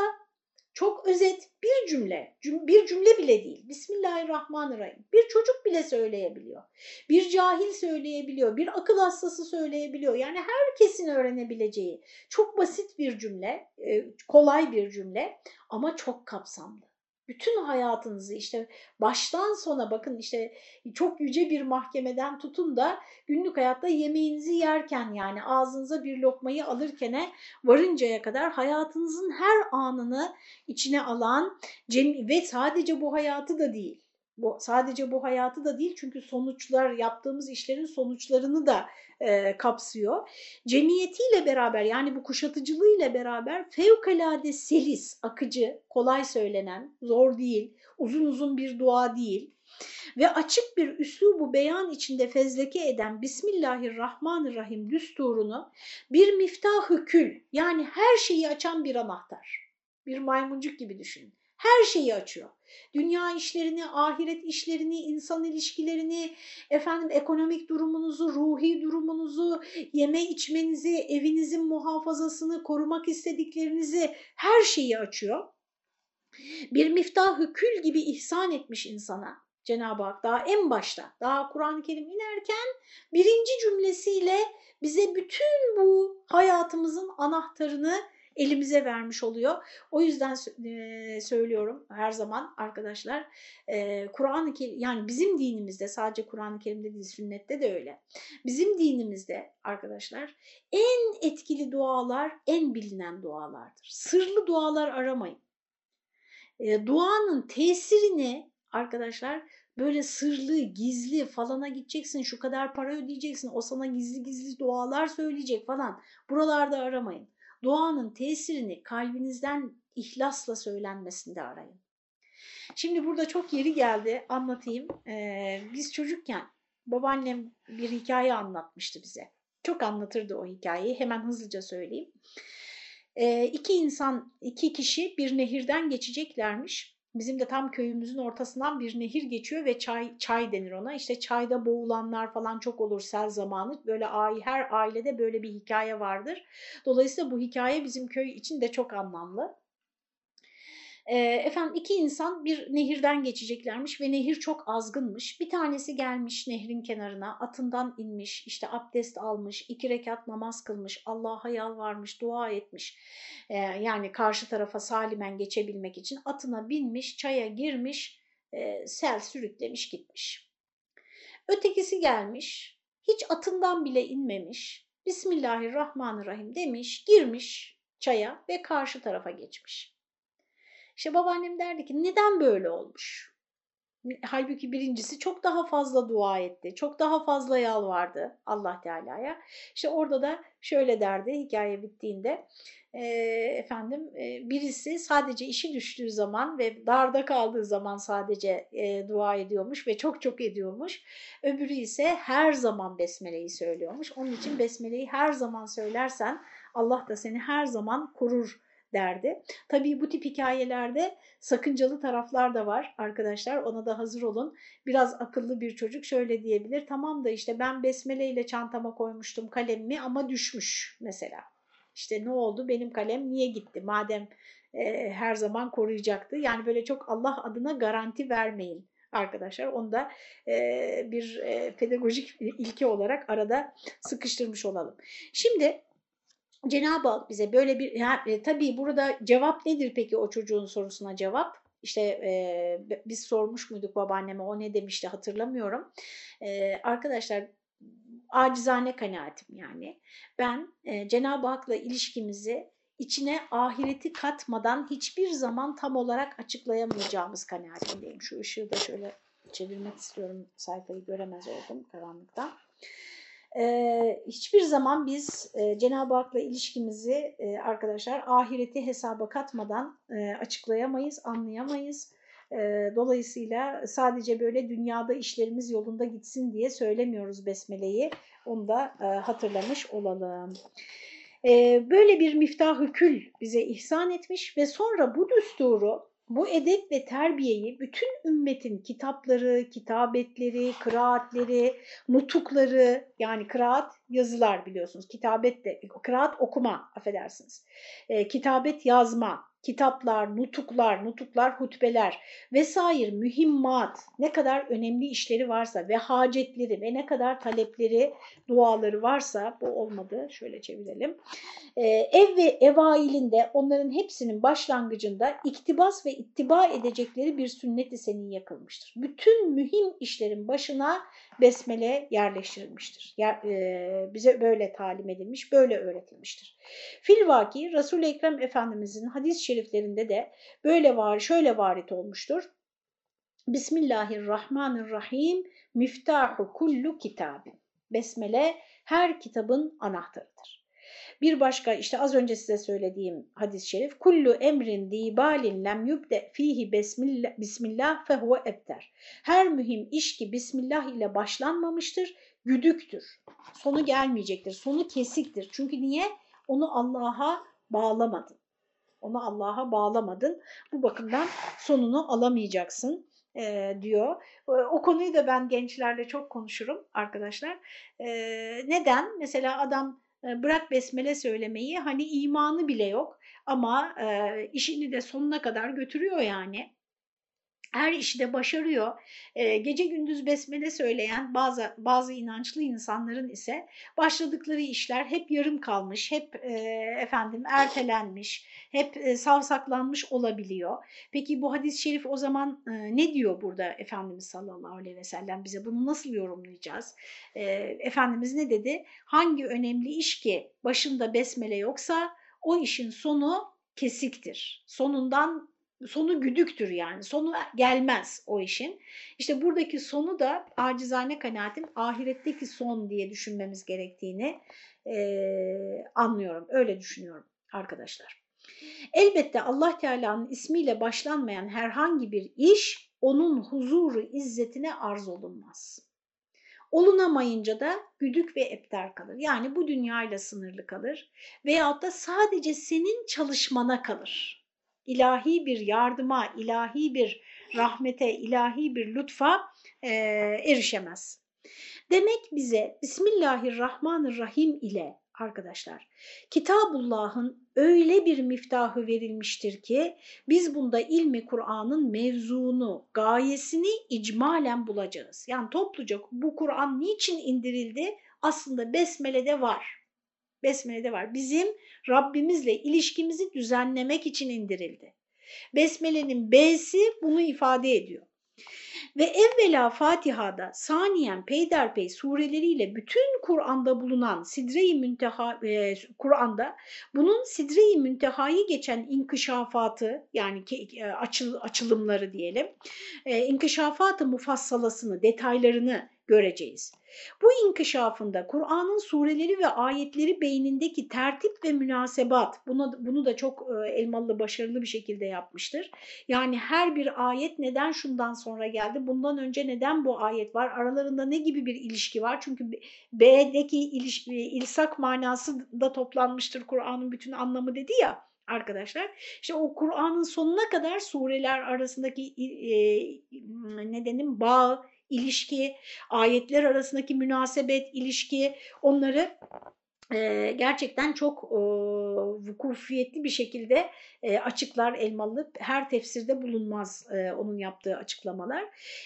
çok özet bir cümle, bir cümle bile değil. Bismillahirrahmanirrahim. Bir çocuk bile söyleyebiliyor. Bir cahil söyleyebiliyor. Bir akıl hastası söyleyebiliyor. Yani herkesin öğrenebileceği çok basit bir cümle, e, kolay bir cümle ama çok kapsamlı bütün hayatınızı işte baştan sona bakın işte çok yüce bir mahkemeden tutun da günlük hayatta yemeğinizi yerken yani ağzınıza bir lokmayı alırkene varıncaya kadar hayatınızın her anını içine alan ve sadece bu hayatı da değil. Bu, sadece bu hayatı da değil çünkü sonuçlar yaptığımız işlerin sonuçlarını da e, kapsıyor. Cemiyetiyle beraber yani bu kuşatıcılığıyla beraber fevkalade selis, akıcı, kolay söylenen, zor değil, uzun uzun bir dua değil ve açık bir üslubu beyan içinde fezleke eden Bismillahirrahmanirrahim düsturunu bir miftah kül yani her şeyi açan bir anahtar. Bir maymuncuk gibi düşünün. Her şeyi açıyor. Dünya işlerini, ahiret işlerini, insan ilişkilerini, efendim ekonomik durumunuzu, ruhi durumunuzu, yeme içmenizi, evinizin muhafazasını, korumak istediklerinizi her şeyi açıyor. Bir miftahı kül gibi ihsan etmiş insana Cenab-ı Hak daha en başta, daha Kur'an-ı Kerim inerken birinci cümlesiyle bize bütün bu hayatımızın anahtarını elimize vermiş oluyor. O yüzden söylüyorum her zaman arkadaşlar Kur'an-ı Kerim yani bizim dinimizde sadece Kur'an-ı Kerim'de değil sünnette de öyle. Bizim dinimizde arkadaşlar en etkili dualar en bilinen dualardır. Sırlı dualar aramayın. Duanın tesirini arkadaşlar böyle sırlı, gizli falana gideceksin, şu kadar para ödeyeceksin, o sana gizli gizli dualar söyleyecek falan. Buralarda aramayın. Duanın tesirini kalbinizden ihlasla söylenmesinde arayın. Şimdi burada çok yeri geldi anlatayım. Ee, biz çocukken babaannem bir hikaye anlatmıştı bize. Çok anlatırdı o hikayeyi. Hemen hızlıca söyleyeyim. Ee, iki insan, iki kişi bir nehirden geçeceklermiş. Bizim de tam köyümüzün ortasından bir nehir geçiyor ve çay çay denir ona. İşte çayda boğulanlar falan çok olur sel zamanı. Böyle her ailede böyle bir hikaye vardır. Dolayısıyla bu hikaye bizim köy için de çok anlamlı. E, efendim iki insan bir nehirden geçeceklermiş ve nehir çok azgınmış. Bir tanesi gelmiş nehrin kenarına atından inmiş işte abdest almış iki rekat namaz kılmış Allah'a yalvarmış dua etmiş. E, yani karşı tarafa salimen geçebilmek için atına binmiş çaya girmiş e, sel sürüklemiş gitmiş. Ötekisi gelmiş hiç atından bile inmemiş Bismillahirrahmanirrahim demiş girmiş çaya ve karşı tarafa geçmiş. İşte babaannem derdi ki neden böyle olmuş? Halbuki birincisi çok daha fazla dua etti. Çok daha fazla yalvardı Allah Teala'ya. İşte orada da şöyle derdi hikaye bittiğinde. E, efendim e, birisi sadece işi düştüğü zaman ve darda kaldığı zaman sadece e, dua ediyormuş ve çok çok ediyormuş. Öbürü ise her zaman besmeleyi söylüyormuş. Onun için besmeleyi her zaman söylersen Allah da seni her zaman korur derdi. Tabii bu tip hikayelerde sakıncalı taraflar da var arkadaşlar ona da hazır olun. Biraz akıllı bir çocuk şöyle diyebilir tamam da işte ben besmele ile çantama koymuştum kalemimi ama düşmüş mesela. İşte ne oldu benim kalem niye gitti madem e, her zaman koruyacaktı. Yani böyle çok Allah adına garanti vermeyin arkadaşlar. Onu da e, bir e, pedagojik ilke olarak arada sıkıştırmış olalım. Şimdi Cenab-ı Hak bize böyle bir, ya, e, tabii burada cevap nedir peki o çocuğun sorusuna cevap? İşte e, biz sormuş muyduk babaanneme o ne demişti hatırlamıyorum. E, arkadaşlar acizane kanaatim yani. Ben e, Cenab-ı Hak'la ilişkimizi içine ahireti katmadan hiçbir zaman tam olarak açıklayamayacağımız kanaatindeyim. Şu ışığı da şöyle çevirmek istiyorum sayfayı göremez oldum karanlıktan. Ee, hiçbir zaman biz e, Cenab-ı Hak'la ilişkimizi e, arkadaşlar ahireti hesaba katmadan e, açıklayamayız, anlayamayız. Dolayısıyla sadece böyle dünyada işlerimiz yolunda gitsin diye söylemiyoruz Besmele'yi. Onu da hatırlamış olalım. Böyle bir miftah kül bize ihsan etmiş ve sonra bu düsturu bu edep ve terbiyeyi bütün ümmetin kitapları, kitabetleri, kıraatleri, nutukları yani kıraat yazılar biliyorsunuz. Kitabet de, kıraat okuma affedersiniz. E, kitabet yazma, kitaplar, nutuklar, nutuklar, hutbeler vesaire mühimmat ne kadar önemli işleri varsa ve hacetleri ve ne kadar talepleri, duaları varsa bu olmadı şöyle çevirelim. Ee, ev ve evailinde onların hepsinin başlangıcında iktibas ve ittiba edecekleri bir sünnet-i senin yakılmıştır. Bütün mühim işlerin başına besmele yerleştirilmiştir. Yer, e, bize böyle talim edilmiş, böyle öğretilmiştir. Filvaki Resul-i Ekrem Efendimizin hadis-i şeriflerinde de böyle var, şöyle varit olmuştur. Bismillahirrahmanirrahim miftahu kullu kitabin. Besmele her kitabın anahtarıdır. Bir başka işte az önce size söylediğim hadis-i şerif kullu emrin dibalin lem yubde fihi bismillah, bismillah fehuve ebter. Her mühim iş ki bismillah ile başlanmamıştır, güdüktür. Sonu gelmeyecektir, sonu kesiktir. Çünkü niye? Onu Allah'a bağlamadın. Onu Allah'a bağlamadın. Bu bakımdan sonunu alamayacaksın e, diyor. O konuyu da ben gençlerle çok konuşurum arkadaşlar. E, neden? Mesela adam bırak besmele söylemeyi. Hani imanı bile yok ama e, işini de sonuna kadar götürüyor yani her işte başarıyor. E, gece gündüz besmele söyleyen bazı bazı inançlı insanların ise başladıkları işler hep yarım kalmış, hep e, efendim ertelenmiş, hep e, savsaklanmış olabiliyor. Peki bu hadis-i şerif o zaman e, ne diyor burada Efendimiz sallallahu aleyhi ve sellem bize? Bunu nasıl yorumlayacağız? Efendimiz ne dedi? Hangi önemli iş ki başında besmele yoksa o işin sonu kesiktir. Sonundan sonu güdüktür yani. Sonu gelmez o işin. İşte buradaki sonu da acizane kanaatim ahiretteki son diye düşünmemiz gerektiğini e, anlıyorum. Öyle düşünüyorum. arkadaşlar. Elbette Allah Teala'nın ismiyle başlanmayan herhangi bir iş onun huzuru izzetine arz olunmaz. Olunamayınca da güdük ve epter kalır. Yani bu dünyayla sınırlı kalır veyahut da sadece senin çalışmana kalır. İlahi bir yardıma, ilahi bir rahmete, ilahi bir lütfa e, erişemez. Demek bize Bismillahirrahmanirrahim ile arkadaşlar Kitabullah'ın öyle bir miftahı verilmiştir ki biz bunda ilmi Kur'an'ın mevzunu, gayesini icmalen bulacağız. Yani topluca bu Kur'an niçin indirildi? Aslında Besmele'de var. Besmele'de var. Bizim Rabbimizle ilişkimizi düzenlemek için indirildi. Besmele'nin B'si bunu ifade ediyor. Ve evvela Fatiha'da saniyen peyderpey sureleriyle bütün Kur'an'da bulunan Sidre-i Münteha e, Kur'an'da bunun Sidre-i Münteha'yı geçen inkişafatı yani e, açıl, açılımları diyelim e, inkişafatı mufassalasını detaylarını göreceğiz. Bu inkişafında Kur'an'ın sureleri ve ayetleri beynindeki tertip ve münasebat, bunu, bunu da çok e, Elmalı başarılı bir şekilde yapmıştır. Yani her bir ayet neden şundan sonra geldi, bundan önce neden bu ayet var, aralarında ne gibi bir ilişki var? Çünkü B'deki ilişki, ilsak manası da toplanmıştır Kur'an'ın bütün anlamı dedi ya arkadaşlar. İşte o Kur'an'ın sonuna kadar sureler arasındaki e, nedenin bağı, ilişki, ayetler arasındaki münasebet, ilişki onları e, gerçekten çok e, vukufiyetli bir şekilde e, açıklar Elmalı. Her tefsirde bulunmaz e, onun yaptığı açıklamalar.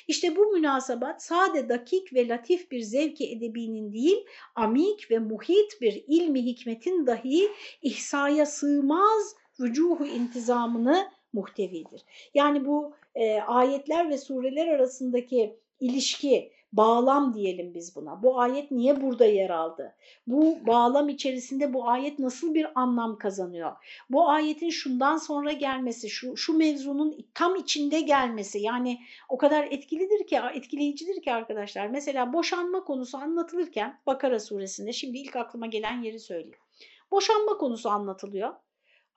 İşte bu münasebat sade dakik ve latif bir zevki edebinin değil, amik ve muhit bir ilmi hikmetin dahi ihsaya sığmaz vücuhu intizamını muhtevidir. Yani bu e, ayetler ve sureler arasındaki ilişki, bağlam diyelim biz buna. Bu ayet niye burada yer aldı? Bu bağlam içerisinde bu ayet nasıl bir anlam kazanıyor? Bu ayetin şundan sonra gelmesi, şu, şu mevzunun tam içinde gelmesi yani o kadar etkilidir ki, etkileyicidir ki arkadaşlar. Mesela boşanma konusu anlatılırken Bakara suresinde şimdi ilk aklıma gelen yeri söyleyeyim. Boşanma konusu anlatılıyor.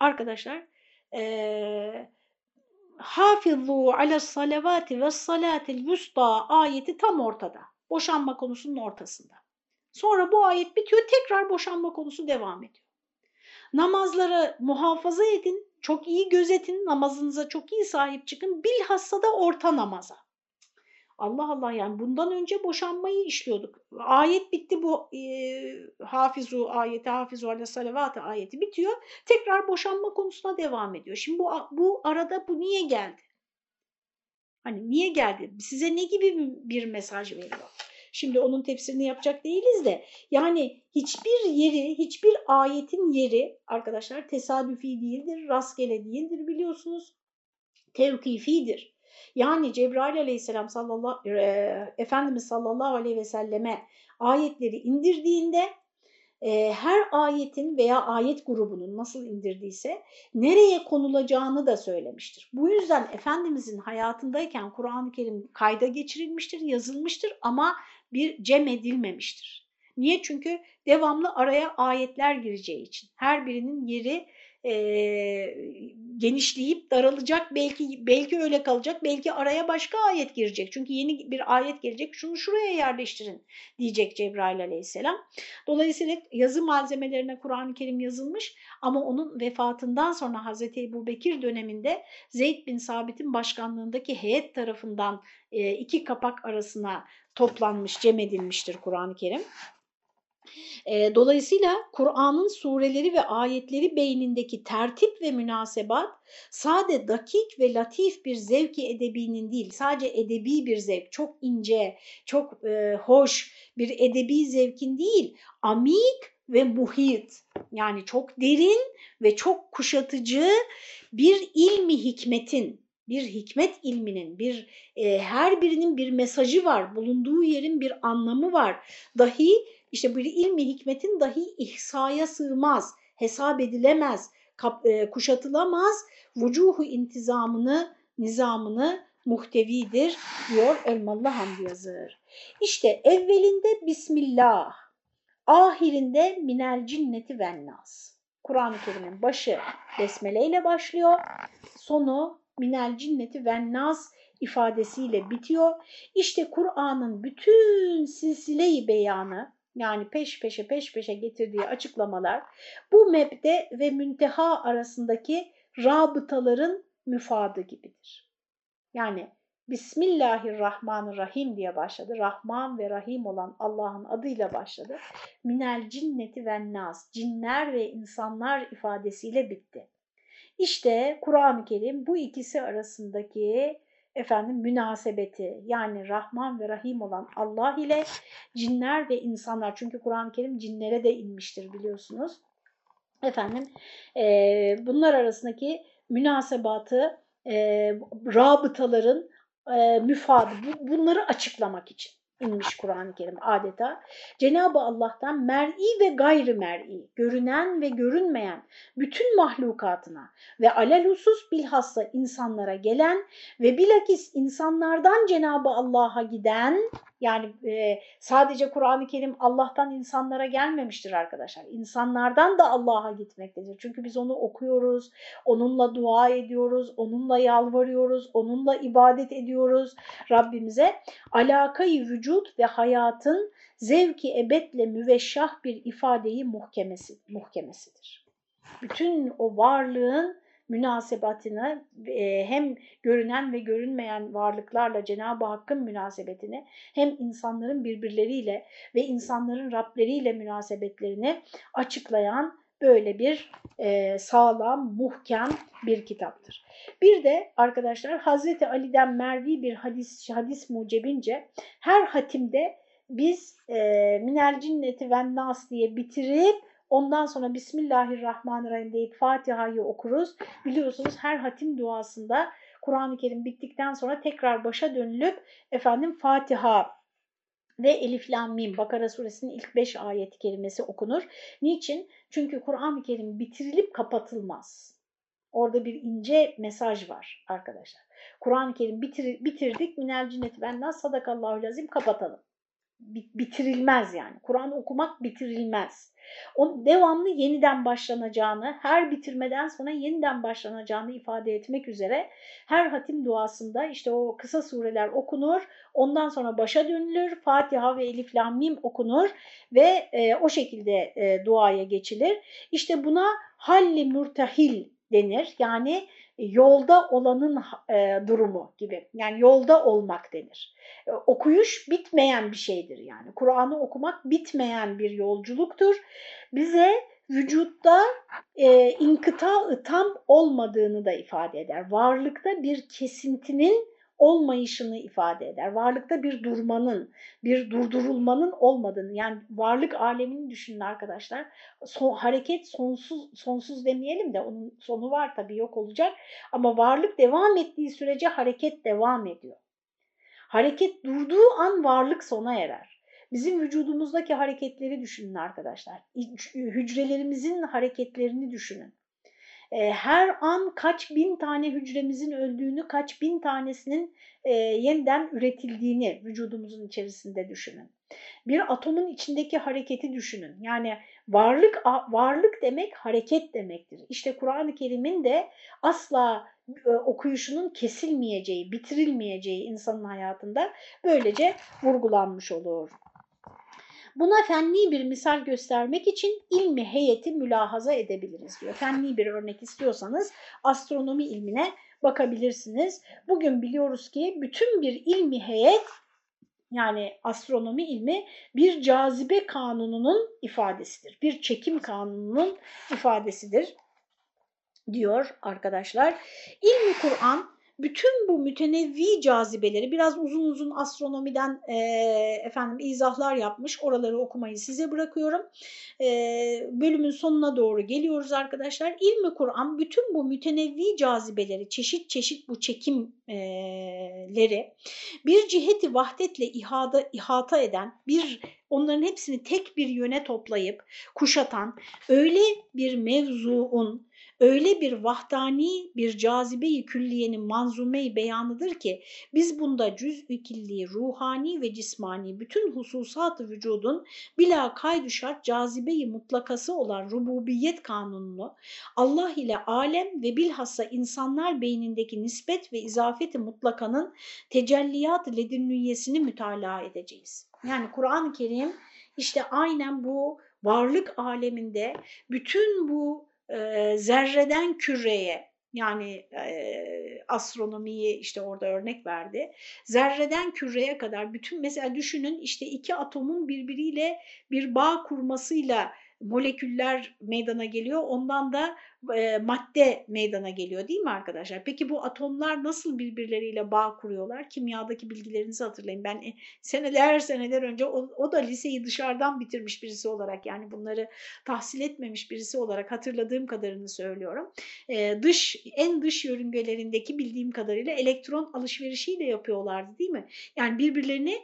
Arkadaşlar eee hafizlu ala salavati ve salatil vusta ayeti tam ortada. Boşanma konusunun ortasında. Sonra bu ayet bitiyor tekrar boşanma konusu devam ediyor. Namazları muhafaza edin, çok iyi gözetin, namazınıza çok iyi sahip çıkın. Bilhassa da orta namaza. Allah Allah yani bundan önce boşanmayı işliyorduk. Ayet bitti bu e, hafizu ayeti, hafizu ala salavatı ayeti bitiyor. Tekrar boşanma konusuna devam ediyor. Şimdi bu, bu arada bu niye geldi? Hani niye geldi? Size ne gibi bir mesaj veriyor? Şimdi onun tefsirini yapacak değiliz de yani hiçbir yeri, hiçbir ayetin yeri arkadaşlar tesadüfi değildir, rastgele değildir biliyorsunuz. Tevkifidir. Yani Cebrail aleyhisselam sallallahu, e, Efendimiz sallallahu aleyhi ve selleme ayetleri indirdiğinde e, her ayetin veya ayet grubunun nasıl indirdiyse nereye konulacağını da söylemiştir. Bu yüzden Efendimizin hayatındayken Kur'an-ı Kerim kayda geçirilmiştir, yazılmıştır ama bir cem edilmemiştir. Niye? Çünkü devamlı araya ayetler gireceği için. Her birinin yeri e, genişleyip daralacak belki belki öyle kalacak belki araya başka ayet girecek çünkü yeni bir ayet gelecek şunu şuraya yerleştirin diyecek Cebrail aleyhisselam. Dolayısıyla yazı malzemelerine Kur'an-ı Kerim yazılmış ama onun vefatından sonra Hazreti Ebu Bekir döneminde Zeyd bin Sabit'in başkanlığındaki heyet tarafından e, iki kapak arasına toplanmış, cem edilmiştir Kur'an-ı Kerim. E, dolayısıyla Kur'an'ın sureleri ve ayetleri beynindeki tertip ve münasebat sade dakik ve latif bir zevki edebinin değil, sadece edebi bir zevk, çok ince, çok e, hoş bir edebi zevkin değil, amik ve muhit yani çok derin ve çok kuşatıcı bir ilmi hikmetin bir hikmet ilminin, bir e, her birinin bir mesajı var, bulunduğu yerin bir anlamı var. Dahi işte bir ilmi hikmetin dahi ihsaya sığmaz, hesap edilemez, e, kuşatılamaz, vucuhu intizamını, nizamını muhtevidir diyor Elmalı Hamdi Yazır. İşte evvelinde Bismillah, ahirinde minel cinneti vennas. Kur'an-ı Kerim'in başı besmele ile başlıyor. Sonu minel cinneti ve nas ifadesiyle bitiyor. İşte Kur'an'ın bütün silsile-i beyanı yani peş peşe peş peşe getirdiği açıklamalar bu mebde ve münteha arasındaki rabıtaların müfadı gibidir. Yani Bismillahirrahmanirrahim diye başladı. Rahman ve Rahim olan Allah'ın adıyla başladı. Minel cinneti ve nas, cinler ve insanlar ifadesiyle bitti. İşte Kur'an-ı Kerim bu ikisi arasındaki efendim münasebeti yani Rahman ve Rahim olan Allah ile cinler ve insanlar çünkü Kur'an-ı Kerim cinlere de inmiştir biliyorsunuz. Efendim e, bunlar arasındaki münasebatı e, rabıtaların e, müfadı bu, bunları açıklamak için inmiş Kur'an-ı Kerim adeta. Cenab-ı Allah'tan mer'i ve gayri mer'i, görünen ve görünmeyen bütün mahlukatına ve alelhusus bilhassa insanlara gelen ve bilakis insanlardan Cenab-ı Allah'a giden yani e, sadece Kur'an-ı Kerim Allah'tan insanlara gelmemiştir arkadaşlar. İnsanlardan da Allah'a gitmektedir. Çünkü biz onu okuyoruz, onunla dua ediyoruz, onunla yalvarıyoruz, onunla ibadet ediyoruz Rabbimize. Alakayı vücut ve hayatın zevki ebedle müveşşah bir ifadeyi muhkemesi, muhkemesidir. Bütün o varlığın münasebatını e, hem görünen ve görünmeyen varlıklarla Cenab-ı Hakk'ın münasebetini hem insanların birbirleriyle ve insanların Rableriyle münasebetlerini açıklayan böyle bir e, sağlam, muhkem bir kitaptır. Bir de arkadaşlar Hazreti Ali'den mervi bir hadis, hadis mucebince her hatimde biz e, minel cinneti ve nas diye bitirip Ondan sonra Bismillahirrahmanirrahim deyip Fatiha'yı okuruz. Biliyorsunuz her hatim duasında Kur'an-ı Kerim bittikten sonra tekrar başa dönülüp efendim Fatiha ve Elif Lam Mim Bakara suresinin ilk 5 ayet kelimesi okunur. Niçin? Çünkü Kur'an-ı Kerim bitirilip kapatılmaz. Orada bir ince mesaj var arkadaşlar. Kur'an-ı Kerim bitir, bitirdik. Minel cinneti benden sadakallahu lazim kapatalım. Bitirilmez yani. Kur'an okumak bitirilmez. O devamlı yeniden başlanacağını, her bitirmeden sonra yeniden başlanacağını ifade etmek üzere her hatim duasında işte o kısa sureler okunur, ondan sonra başa dönülür, Fatiha ve Elif Lam Mim okunur ve e, o şekilde e, duaya geçilir. İşte buna halli mürtehil denir. Yani yolda olanın e, durumu gibi. Yani yolda olmak denir. E, okuyuş bitmeyen bir şeydir yani. Kur'an'ı okumak bitmeyen bir yolculuktur. Bize vücutta e, inkıta tam olmadığını da ifade eder. Varlıkta bir kesintinin olmayışını ifade eder. Varlıkta bir durmanın, bir durdurulmanın olmadığını yani varlık alemini düşünün arkadaşlar. Son, hareket sonsuz sonsuz demeyelim de onun sonu var tabii yok olacak ama varlık devam ettiği sürece hareket devam ediyor. Hareket durduğu an varlık sona erer. Bizim vücudumuzdaki hareketleri düşünün arkadaşlar. Hücrelerimizin hareketlerini düşünün. Ee, her an kaç bin tane hücremizin öldüğünü, kaç bin tanesinin e, yeniden üretildiğini vücudumuzun içerisinde düşünün. Bir atomun içindeki hareketi düşünün. Yani varlık varlık demek hareket demektir. İşte Kur'an-ı Kerim'in de asla e, okuyuşunun kesilmeyeceği, bitirilmeyeceği insanın hayatında böylece vurgulanmış olur. Buna fenni bir misal göstermek için ilmi heyeti mülahaza edebiliriz diyor. Fenni bir örnek istiyorsanız astronomi ilmine bakabilirsiniz. Bugün biliyoruz ki bütün bir ilmi heyet yani astronomi ilmi bir cazibe kanununun ifadesidir. Bir çekim kanununun ifadesidir diyor arkadaşlar. İlmi Kur'an bütün bu mütenevvi cazibeleri biraz uzun uzun astronomiden e, efendim izahlar yapmış. Oraları okumayı size bırakıyorum. E, bölümün sonuna doğru geliyoruz arkadaşlar. İlmi Kur'an bütün bu mütenevvi cazibeleri, çeşit çeşit bu çekimleri bir ciheti vahdetle ihada, ihata eden, bir onların hepsini tek bir yöne toplayıp kuşatan öyle bir mevzuun öyle bir vahdani bir cazibe-i külliyenin manzume-i beyanıdır ki biz bunda cüz-ü ruhani ve cismani bütün hususat-ı vücudun bila kaydu şart cazibe-i mutlakası olan rububiyet kanununu Allah ile alem ve bilhassa insanlar beynindeki nispet ve izafeti mutlakanın tecelliyat ledünniyesini mütalaa edeceğiz. Yani Kur'an-ı Kerim işte aynen bu varlık aleminde bütün bu zerreden küreye yani e, astronomiyi işte orada örnek verdi. Zerreden küreye kadar bütün mesela düşünün işte iki atomun birbiriyle bir bağ kurmasıyla moleküller meydana geliyor. Ondan da e, madde meydana geliyor değil mi arkadaşlar? Peki bu atomlar nasıl birbirleriyle bağ kuruyorlar? Kimyadaki bilgilerinizi hatırlayın. Ben e, seneler seneler önce o, o da liseyi dışarıdan bitirmiş birisi olarak yani bunları tahsil etmemiş birisi olarak hatırladığım kadarını söylüyorum. E, dış en dış yörüngelerindeki bildiğim kadarıyla elektron alışverişiyle yapıyorlardı değil mi? Yani birbirlerini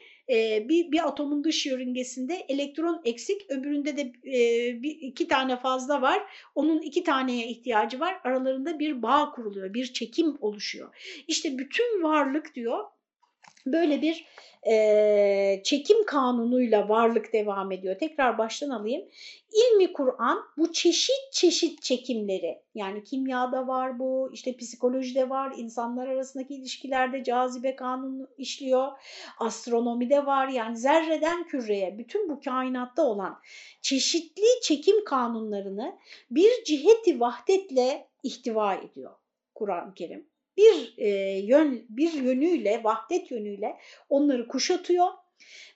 bir, bir atomun dış yörüngesinde elektron eksik, öbüründe de e, bir, iki tane fazla var. Onun iki taneye ihtiyacı var. Aralarında bir bağ kuruluyor, bir çekim oluşuyor. İşte bütün varlık diyor böyle bir e, çekim kanunuyla varlık devam ediyor. Tekrar baştan alayım. İlmi Kur'an bu çeşit çeşit çekimleri yani kimyada var bu, işte psikolojide var, insanlar arasındaki ilişkilerde cazibe kanunu işliyor, astronomide var yani zerreden küreye bütün bu kainatta olan çeşitli çekim kanunlarını bir ciheti vahdetle ihtiva ediyor Kur'an-ı Kerim bir e, yön bir yönüyle, vahdet yönüyle onları kuşatıyor.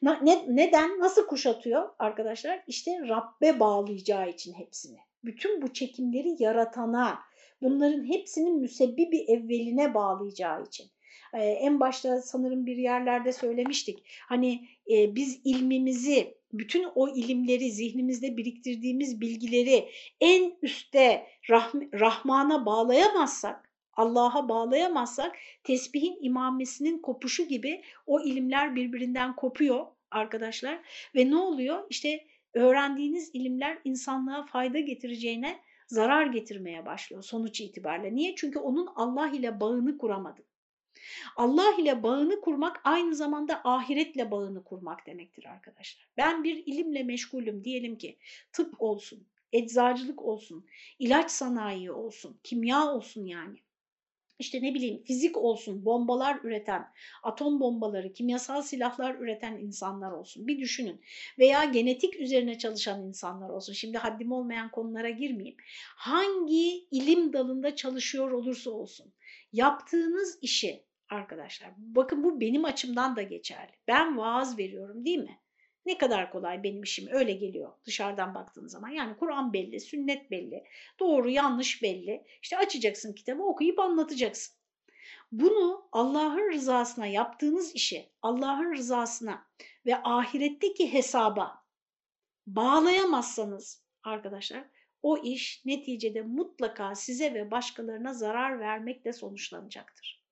Ne, neden? Nasıl kuşatıyor arkadaşlar? İşte Rabbe bağlayacağı için hepsini. Bütün bu çekimleri yaratana, bunların hepsinin müsebbibi evveline bağlayacağı için. Ee, en başta sanırım bir yerlerde söylemiştik. Hani e, biz ilmimizi, bütün o ilimleri, zihnimizde biriktirdiğimiz bilgileri en üstte Rah Rahman'a bağlayamazsak, Allah'a bağlayamazsak tesbihin imamesinin kopuşu gibi o ilimler birbirinden kopuyor arkadaşlar. Ve ne oluyor? İşte öğrendiğiniz ilimler insanlığa fayda getireceğine zarar getirmeye başlıyor sonuç itibariyle. Niye? Çünkü onun Allah ile bağını kuramadın. Allah ile bağını kurmak aynı zamanda ahiretle bağını kurmak demektir arkadaşlar. Ben bir ilimle meşgulüm diyelim ki tıp olsun, eczacılık olsun, ilaç sanayi olsun, kimya olsun yani işte ne bileyim fizik olsun, bombalar üreten, atom bombaları, kimyasal silahlar üreten insanlar olsun. Bir düşünün. Veya genetik üzerine çalışan insanlar olsun. Şimdi haddim olmayan konulara girmeyeyim. Hangi ilim dalında çalışıyor olursa olsun. Yaptığınız işi arkadaşlar, bakın bu benim açımdan da geçerli. Ben vaaz veriyorum değil mi? Ne kadar kolay benim işim öyle geliyor dışarıdan baktığın zaman. Yani Kur'an belli, sünnet belli, doğru yanlış belli. İşte açacaksın kitabı okuyup anlatacaksın. Bunu Allah'ın rızasına yaptığınız işi Allah'ın rızasına ve ahiretteki hesaba bağlayamazsanız arkadaşlar o iş neticede mutlaka size ve başkalarına zarar vermekle sonuçlanacaktır.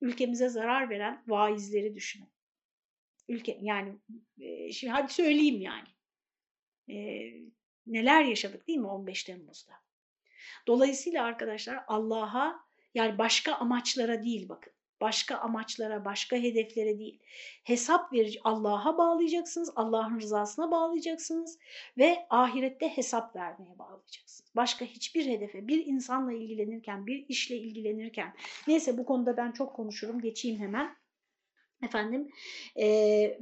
Ülkemize zarar veren vaizleri düşünün ülke yani e, şimdi hadi söyleyeyim yani. E, neler yaşadık değil mi 15 Temmuz'da? Dolayısıyla arkadaşlar Allah'a yani başka amaçlara değil bakın. Başka amaçlara, başka hedeflere değil. Hesap verici Allah'a bağlayacaksınız, Allah'ın rızasına bağlayacaksınız ve ahirette hesap vermeye bağlayacaksınız. Başka hiçbir hedefe, bir insanla ilgilenirken, bir işle ilgilenirken, neyse bu konuda ben çok konuşurum, geçeyim hemen efendim e,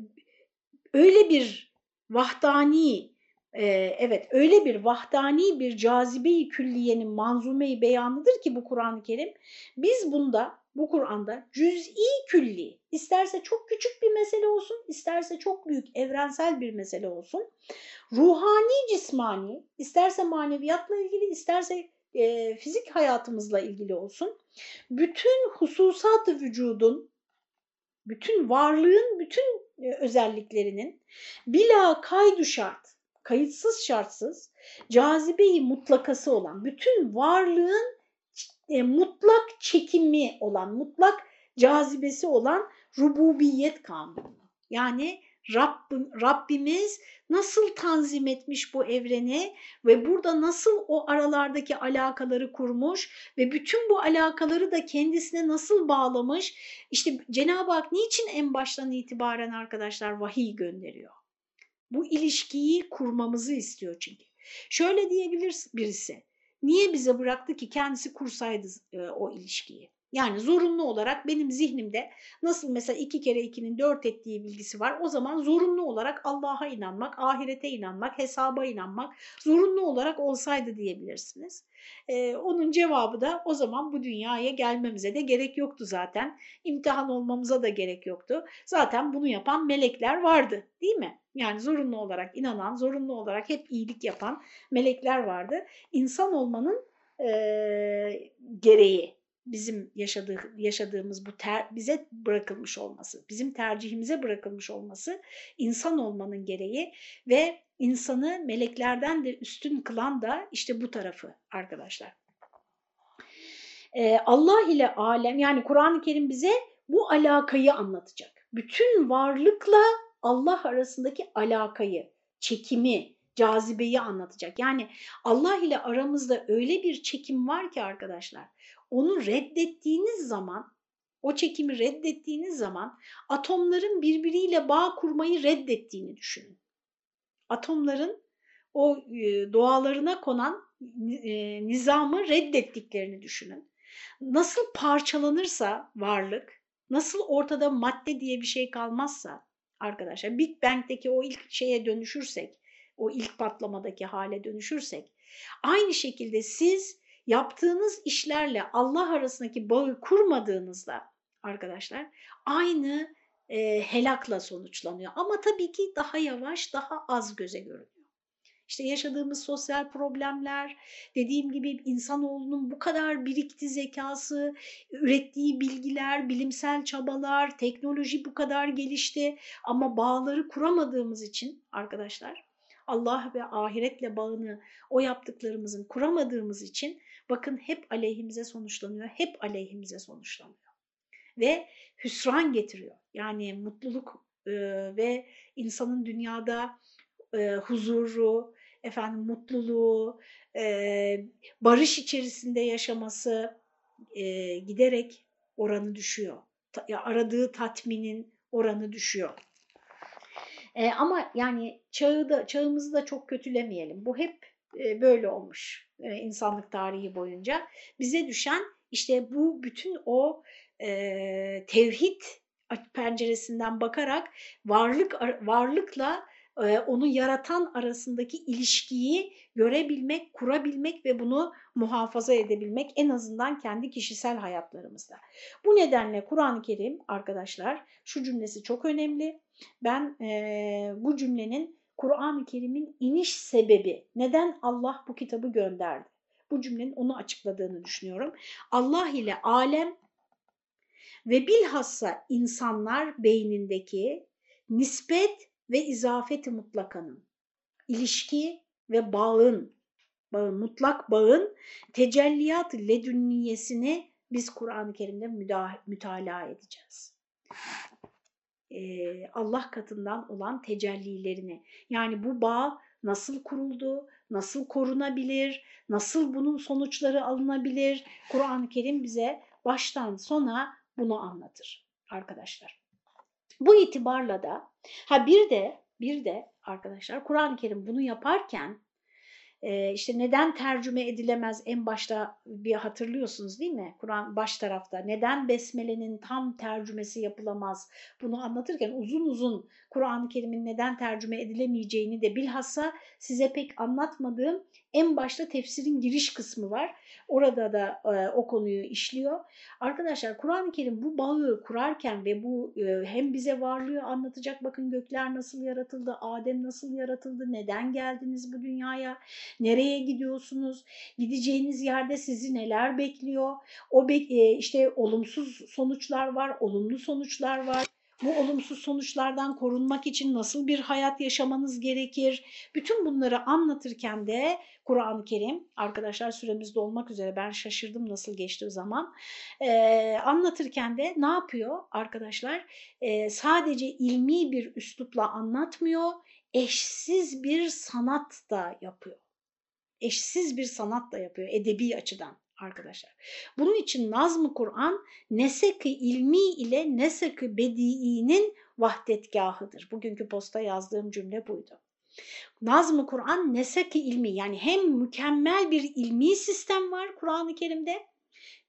öyle bir vahdani e, evet öyle bir vahdani bir cazibe-i külliyenin manzume-i beyanıdır ki bu Kur'an-ı Kerim biz bunda bu Kur'an'da cüz'i külli isterse çok küçük bir mesele olsun isterse çok büyük evrensel bir mesele olsun ruhani cismani isterse maneviyatla ilgili isterse e, fizik hayatımızla ilgili olsun bütün hususat-ı vücudun bütün varlığın bütün e, özelliklerinin bila kaydu şart, kayıtsız şartsız cazibeyi mutlakası olan, bütün varlığın e, mutlak çekimi olan, mutlak cazibesi olan rububiyet kanunu. Yani Rabbim, Rabbimiz nasıl tanzim etmiş bu evreni ve burada nasıl o aralardaki alakaları kurmuş ve bütün bu alakaları da kendisine nasıl bağlamış. İşte Cenab-ı Hak niçin en baştan itibaren arkadaşlar vahiy gönderiyor? Bu ilişkiyi kurmamızı istiyor çünkü. Şöyle diyebilir birisi, niye bize bıraktı ki kendisi kursaydı e, o ilişkiyi? Yani zorunlu olarak benim zihnimde nasıl mesela iki kere ikinin dört ettiği bilgisi var. O zaman zorunlu olarak Allah'a inanmak, ahirete inanmak, hesaba inanmak zorunlu olarak olsaydı diyebilirsiniz. Ee, onun cevabı da o zaman bu dünyaya gelmemize de gerek yoktu zaten. İmtihan olmamıza da gerek yoktu. Zaten bunu yapan melekler vardı değil mi? Yani zorunlu olarak inanan, zorunlu olarak hep iyilik yapan melekler vardı. İnsan olmanın e, gereği bizim yaşadığı, yaşadığımız bu ter, bize bırakılmış olması, bizim tercihimize bırakılmış olması insan olmanın gereği ve insanı meleklerden de üstün kılan da işte bu tarafı arkadaşlar. Ee, Allah ile alem yani Kur'an-ı Kerim bize bu alakayı anlatacak. Bütün varlıkla Allah arasındaki alakayı, çekimi, cazibeyi anlatacak. Yani Allah ile aramızda öyle bir çekim var ki arkadaşlar onu reddettiğiniz zaman, o çekimi reddettiğiniz zaman atomların birbiriyle bağ kurmayı reddettiğini düşünün. Atomların o e, doğalarına konan e, nizamı reddettiklerini düşünün. Nasıl parçalanırsa varlık, nasıl ortada madde diye bir şey kalmazsa arkadaşlar Big Bang'deki o ilk şeye dönüşürsek, o ilk patlamadaki hale dönüşürsek aynı şekilde siz yaptığınız işlerle Allah arasındaki bağı kurmadığınızda arkadaşlar aynı e, helakla sonuçlanıyor. Ama tabii ki daha yavaş, daha az göze görünüyor. İşte yaşadığımız sosyal problemler, dediğim gibi insanoğlunun bu kadar birikti zekası, ürettiği bilgiler, bilimsel çabalar, teknoloji bu kadar gelişti ama bağları kuramadığımız için arkadaşlar Allah ve ahiretle bağını o yaptıklarımızın kuramadığımız için bakın hep aleyhimize sonuçlanıyor, hep aleyhimize sonuçlanıyor. Ve hüsran getiriyor. Yani mutluluk e, ve insanın dünyada e, huzuru, efendim mutluluğu, e, barış içerisinde yaşaması giderek oranı düşüyor. Aradığı tatminin oranı düşüyor. Ama yani çağı da çağımızı da çok kötülemeyelim. Bu hep böyle olmuş e, insanlık tarihi boyunca. Bize düşen işte bu bütün o e, tevhid penceresinden bakarak varlık varlıkla e, onu yaratan arasındaki ilişkiyi görebilmek, kurabilmek ve bunu muhafaza edebilmek en azından kendi kişisel hayatlarımızda. Bu nedenle Kur'an-ı Kerim arkadaşlar şu cümlesi çok önemli. Ben e, bu cümlenin Kur'an-ı Kerim'in iniş sebebi, neden Allah bu kitabı gönderdi? Bu cümlenin onu açıkladığını düşünüyorum. Allah ile alem ve bilhassa insanlar beynindeki nispet ve izafeti mutlakanın, ilişki ve bağın, bağın mutlak bağın tecelliyat ledünniyesini biz Kur'an-ı Kerim'de mütalaa edeceğiz. Allah katından olan tecellilerini. Yani bu bağ nasıl kuruldu, nasıl korunabilir, nasıl bunun sonuçları alınabilir? Kur'an-ı Kerim bize baştan sona bunu anlatır arkadaşlar. Bu itibarla da ha bir de bir de arkadaşlar Kur'an-ı Kerim bunu yaparken işte neden tercüme edilemez en başta bir hatırlıyorsunuz değil mi? Kur'an baş tarafta neden Besmele'nin tam tercümesi yapılamaz? Bunu anlatırken uzun uzun Kur'an-ı Kerim'in neden tercüme edilemeyeceğini de bilhassa size pek anlatmadığım en başta tefsirin giriş kısmı var. Orada da e, o konuyu işliyor. Arkadaşlar Kur'an-ı Kerim bu bağı kurarken ve bu e, hem bize varlığı anlatacak bakın gökler nasıl yaratıldı, Adem nasıl yaratıldı, neden geldiniz bu dünyaya, nereye gidiyorsunuz, gideceğiniz yerde sizi neler bekliyor, o be e, işte olumsuz sonuçlar var, olumlu sonuçlar var. bu olumsuz sonuçlardan korunmak için nasıl bir hayat yaşamanız gerekir? Bütün bunları anlatırken de Kur'an-ı Kerim, arkadaşlar süremizde olmak üzere ben şaşırdım nasıl geçti o zaman. Ee, anlatırken de ne yapıyor arkadaşlar? Ee, sadece ilmi bir üslupla anlatmıyor, eşsiz bir sanat da yapıyor. Eşsiz bir sanat da yapıyor edebi açıdan arkadaşlar. Bunun için Nazm-ı Kur'an nesek-i ilmi ile nesek-i bediinin vahdetgahıdır. Bugünkü posta yazdığım cümle buydu. Nazm-ı Kur'an nesek-i ilmi yani hem mükemmel bir ilmi sistem var Kur'an-ı Kerim'de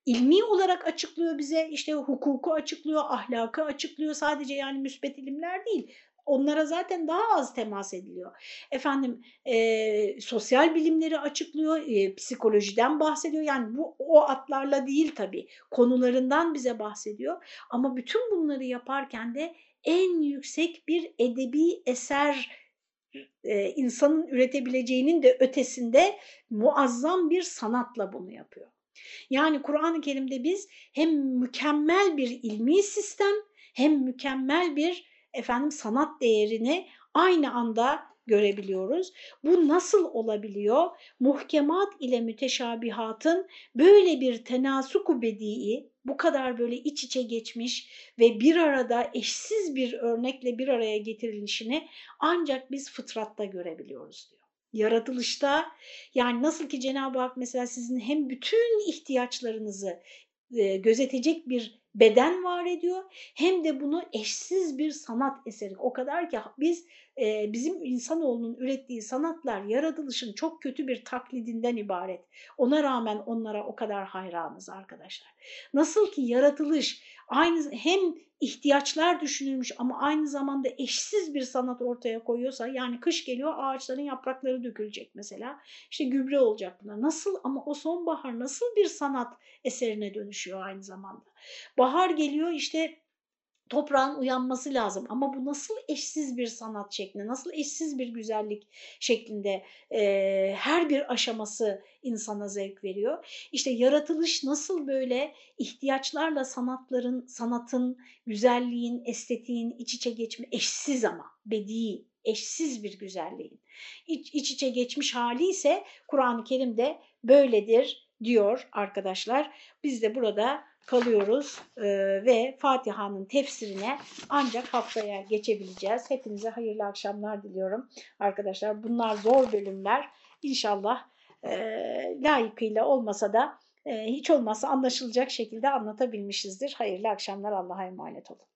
ilmi olarak açıklıyor bize işte hukuku açıklıyor, ahlakı açıklıyor sadece yani müsbet ilimler değil onlara zaten daha az temas ediliyor. Efendim e, sosyal bilimleri açıklıyor, e, psikolojiden bahsediyor. Yani bu o atlarla değil tabii konularından bize bahsediyor. Ama bütün bunları yaparken de en yüksek bir edebi eser e, insanın üretebileceğinin de ötesinde muazzam bir sanatla bunu yapıyor. Yani Kur'an-ı Kerim'de biz hem mükemmel bir ilmi sistem hem mükemmel bir efendim sanat değerini aynı anda görebiliyoruz. Bu nasıl olabiliyor? Muhkemat ile müteşabihatın böyle bir tenasuku bedi'i, bu kadar böyle iç içe geçmiş ve bir arada eşsiz bir örnekle bir araya getirilişini ancak biz fıtratta görebiliyoruz diyor. Yaratılışta yani nasıl ki Cenab-ı Hak mesela sizin hem bütün ihtiyaçlarınızı gözetecek bir beden var ediyor hem de bunu eşsiz bir sanat eseri. O kadar ki biz e, bizim insanoğlunun ürettiği sanatlar yaratılışın çok kötü bir taklidinden ibaret. Ona rağmen onlara o kadar hayranız arkadaşlar. Nasıl ki yaratılış aynı hem ihtiyaçlar düşünülmüş ama aynı zamanda eşsiz bir sanat ortaya koyuyorsa yani kış geliyor ağaçların yaprakları dökülecek mesela. İşte gübre olacak buna. Nasıl ama o sonbahar nasıl bir sanat eserine dönüşüyor aynı zamanda? Bahar geliyor işte toprağın uyanması lazım ama bu nasıl eşsiz bir sanat şeklinde, nasıl eşsiz bir güzellik şeklinde e, her bir aşaması insana zevk veriyor. İşte yaratılış nasıl böyle ihtiyaçlarla sanatların, sanatın, güzelliğin, estetiğin iç içe geçme eşsiz ama bedi, eşsiz bir güzelliğin iç, iç içe geçmiş hali ise Kur'an-ı Kerim'de böyledir diyor arkadaşlar. Biz de burada kalıyoruz e, ve Fatiha'nın tefsirine ancak haftaya geçebileceğiz. Hepinize hayırlı akşamlar diliyorum arkadaşlar. Bunlar zor bölümler. İnşallah e, layıkıyla olmasa da e, hiç olmazsa anlaşılacak şekilde anlatabilmişizdir. Hayırlı akşamlar Allah'a emanet olun.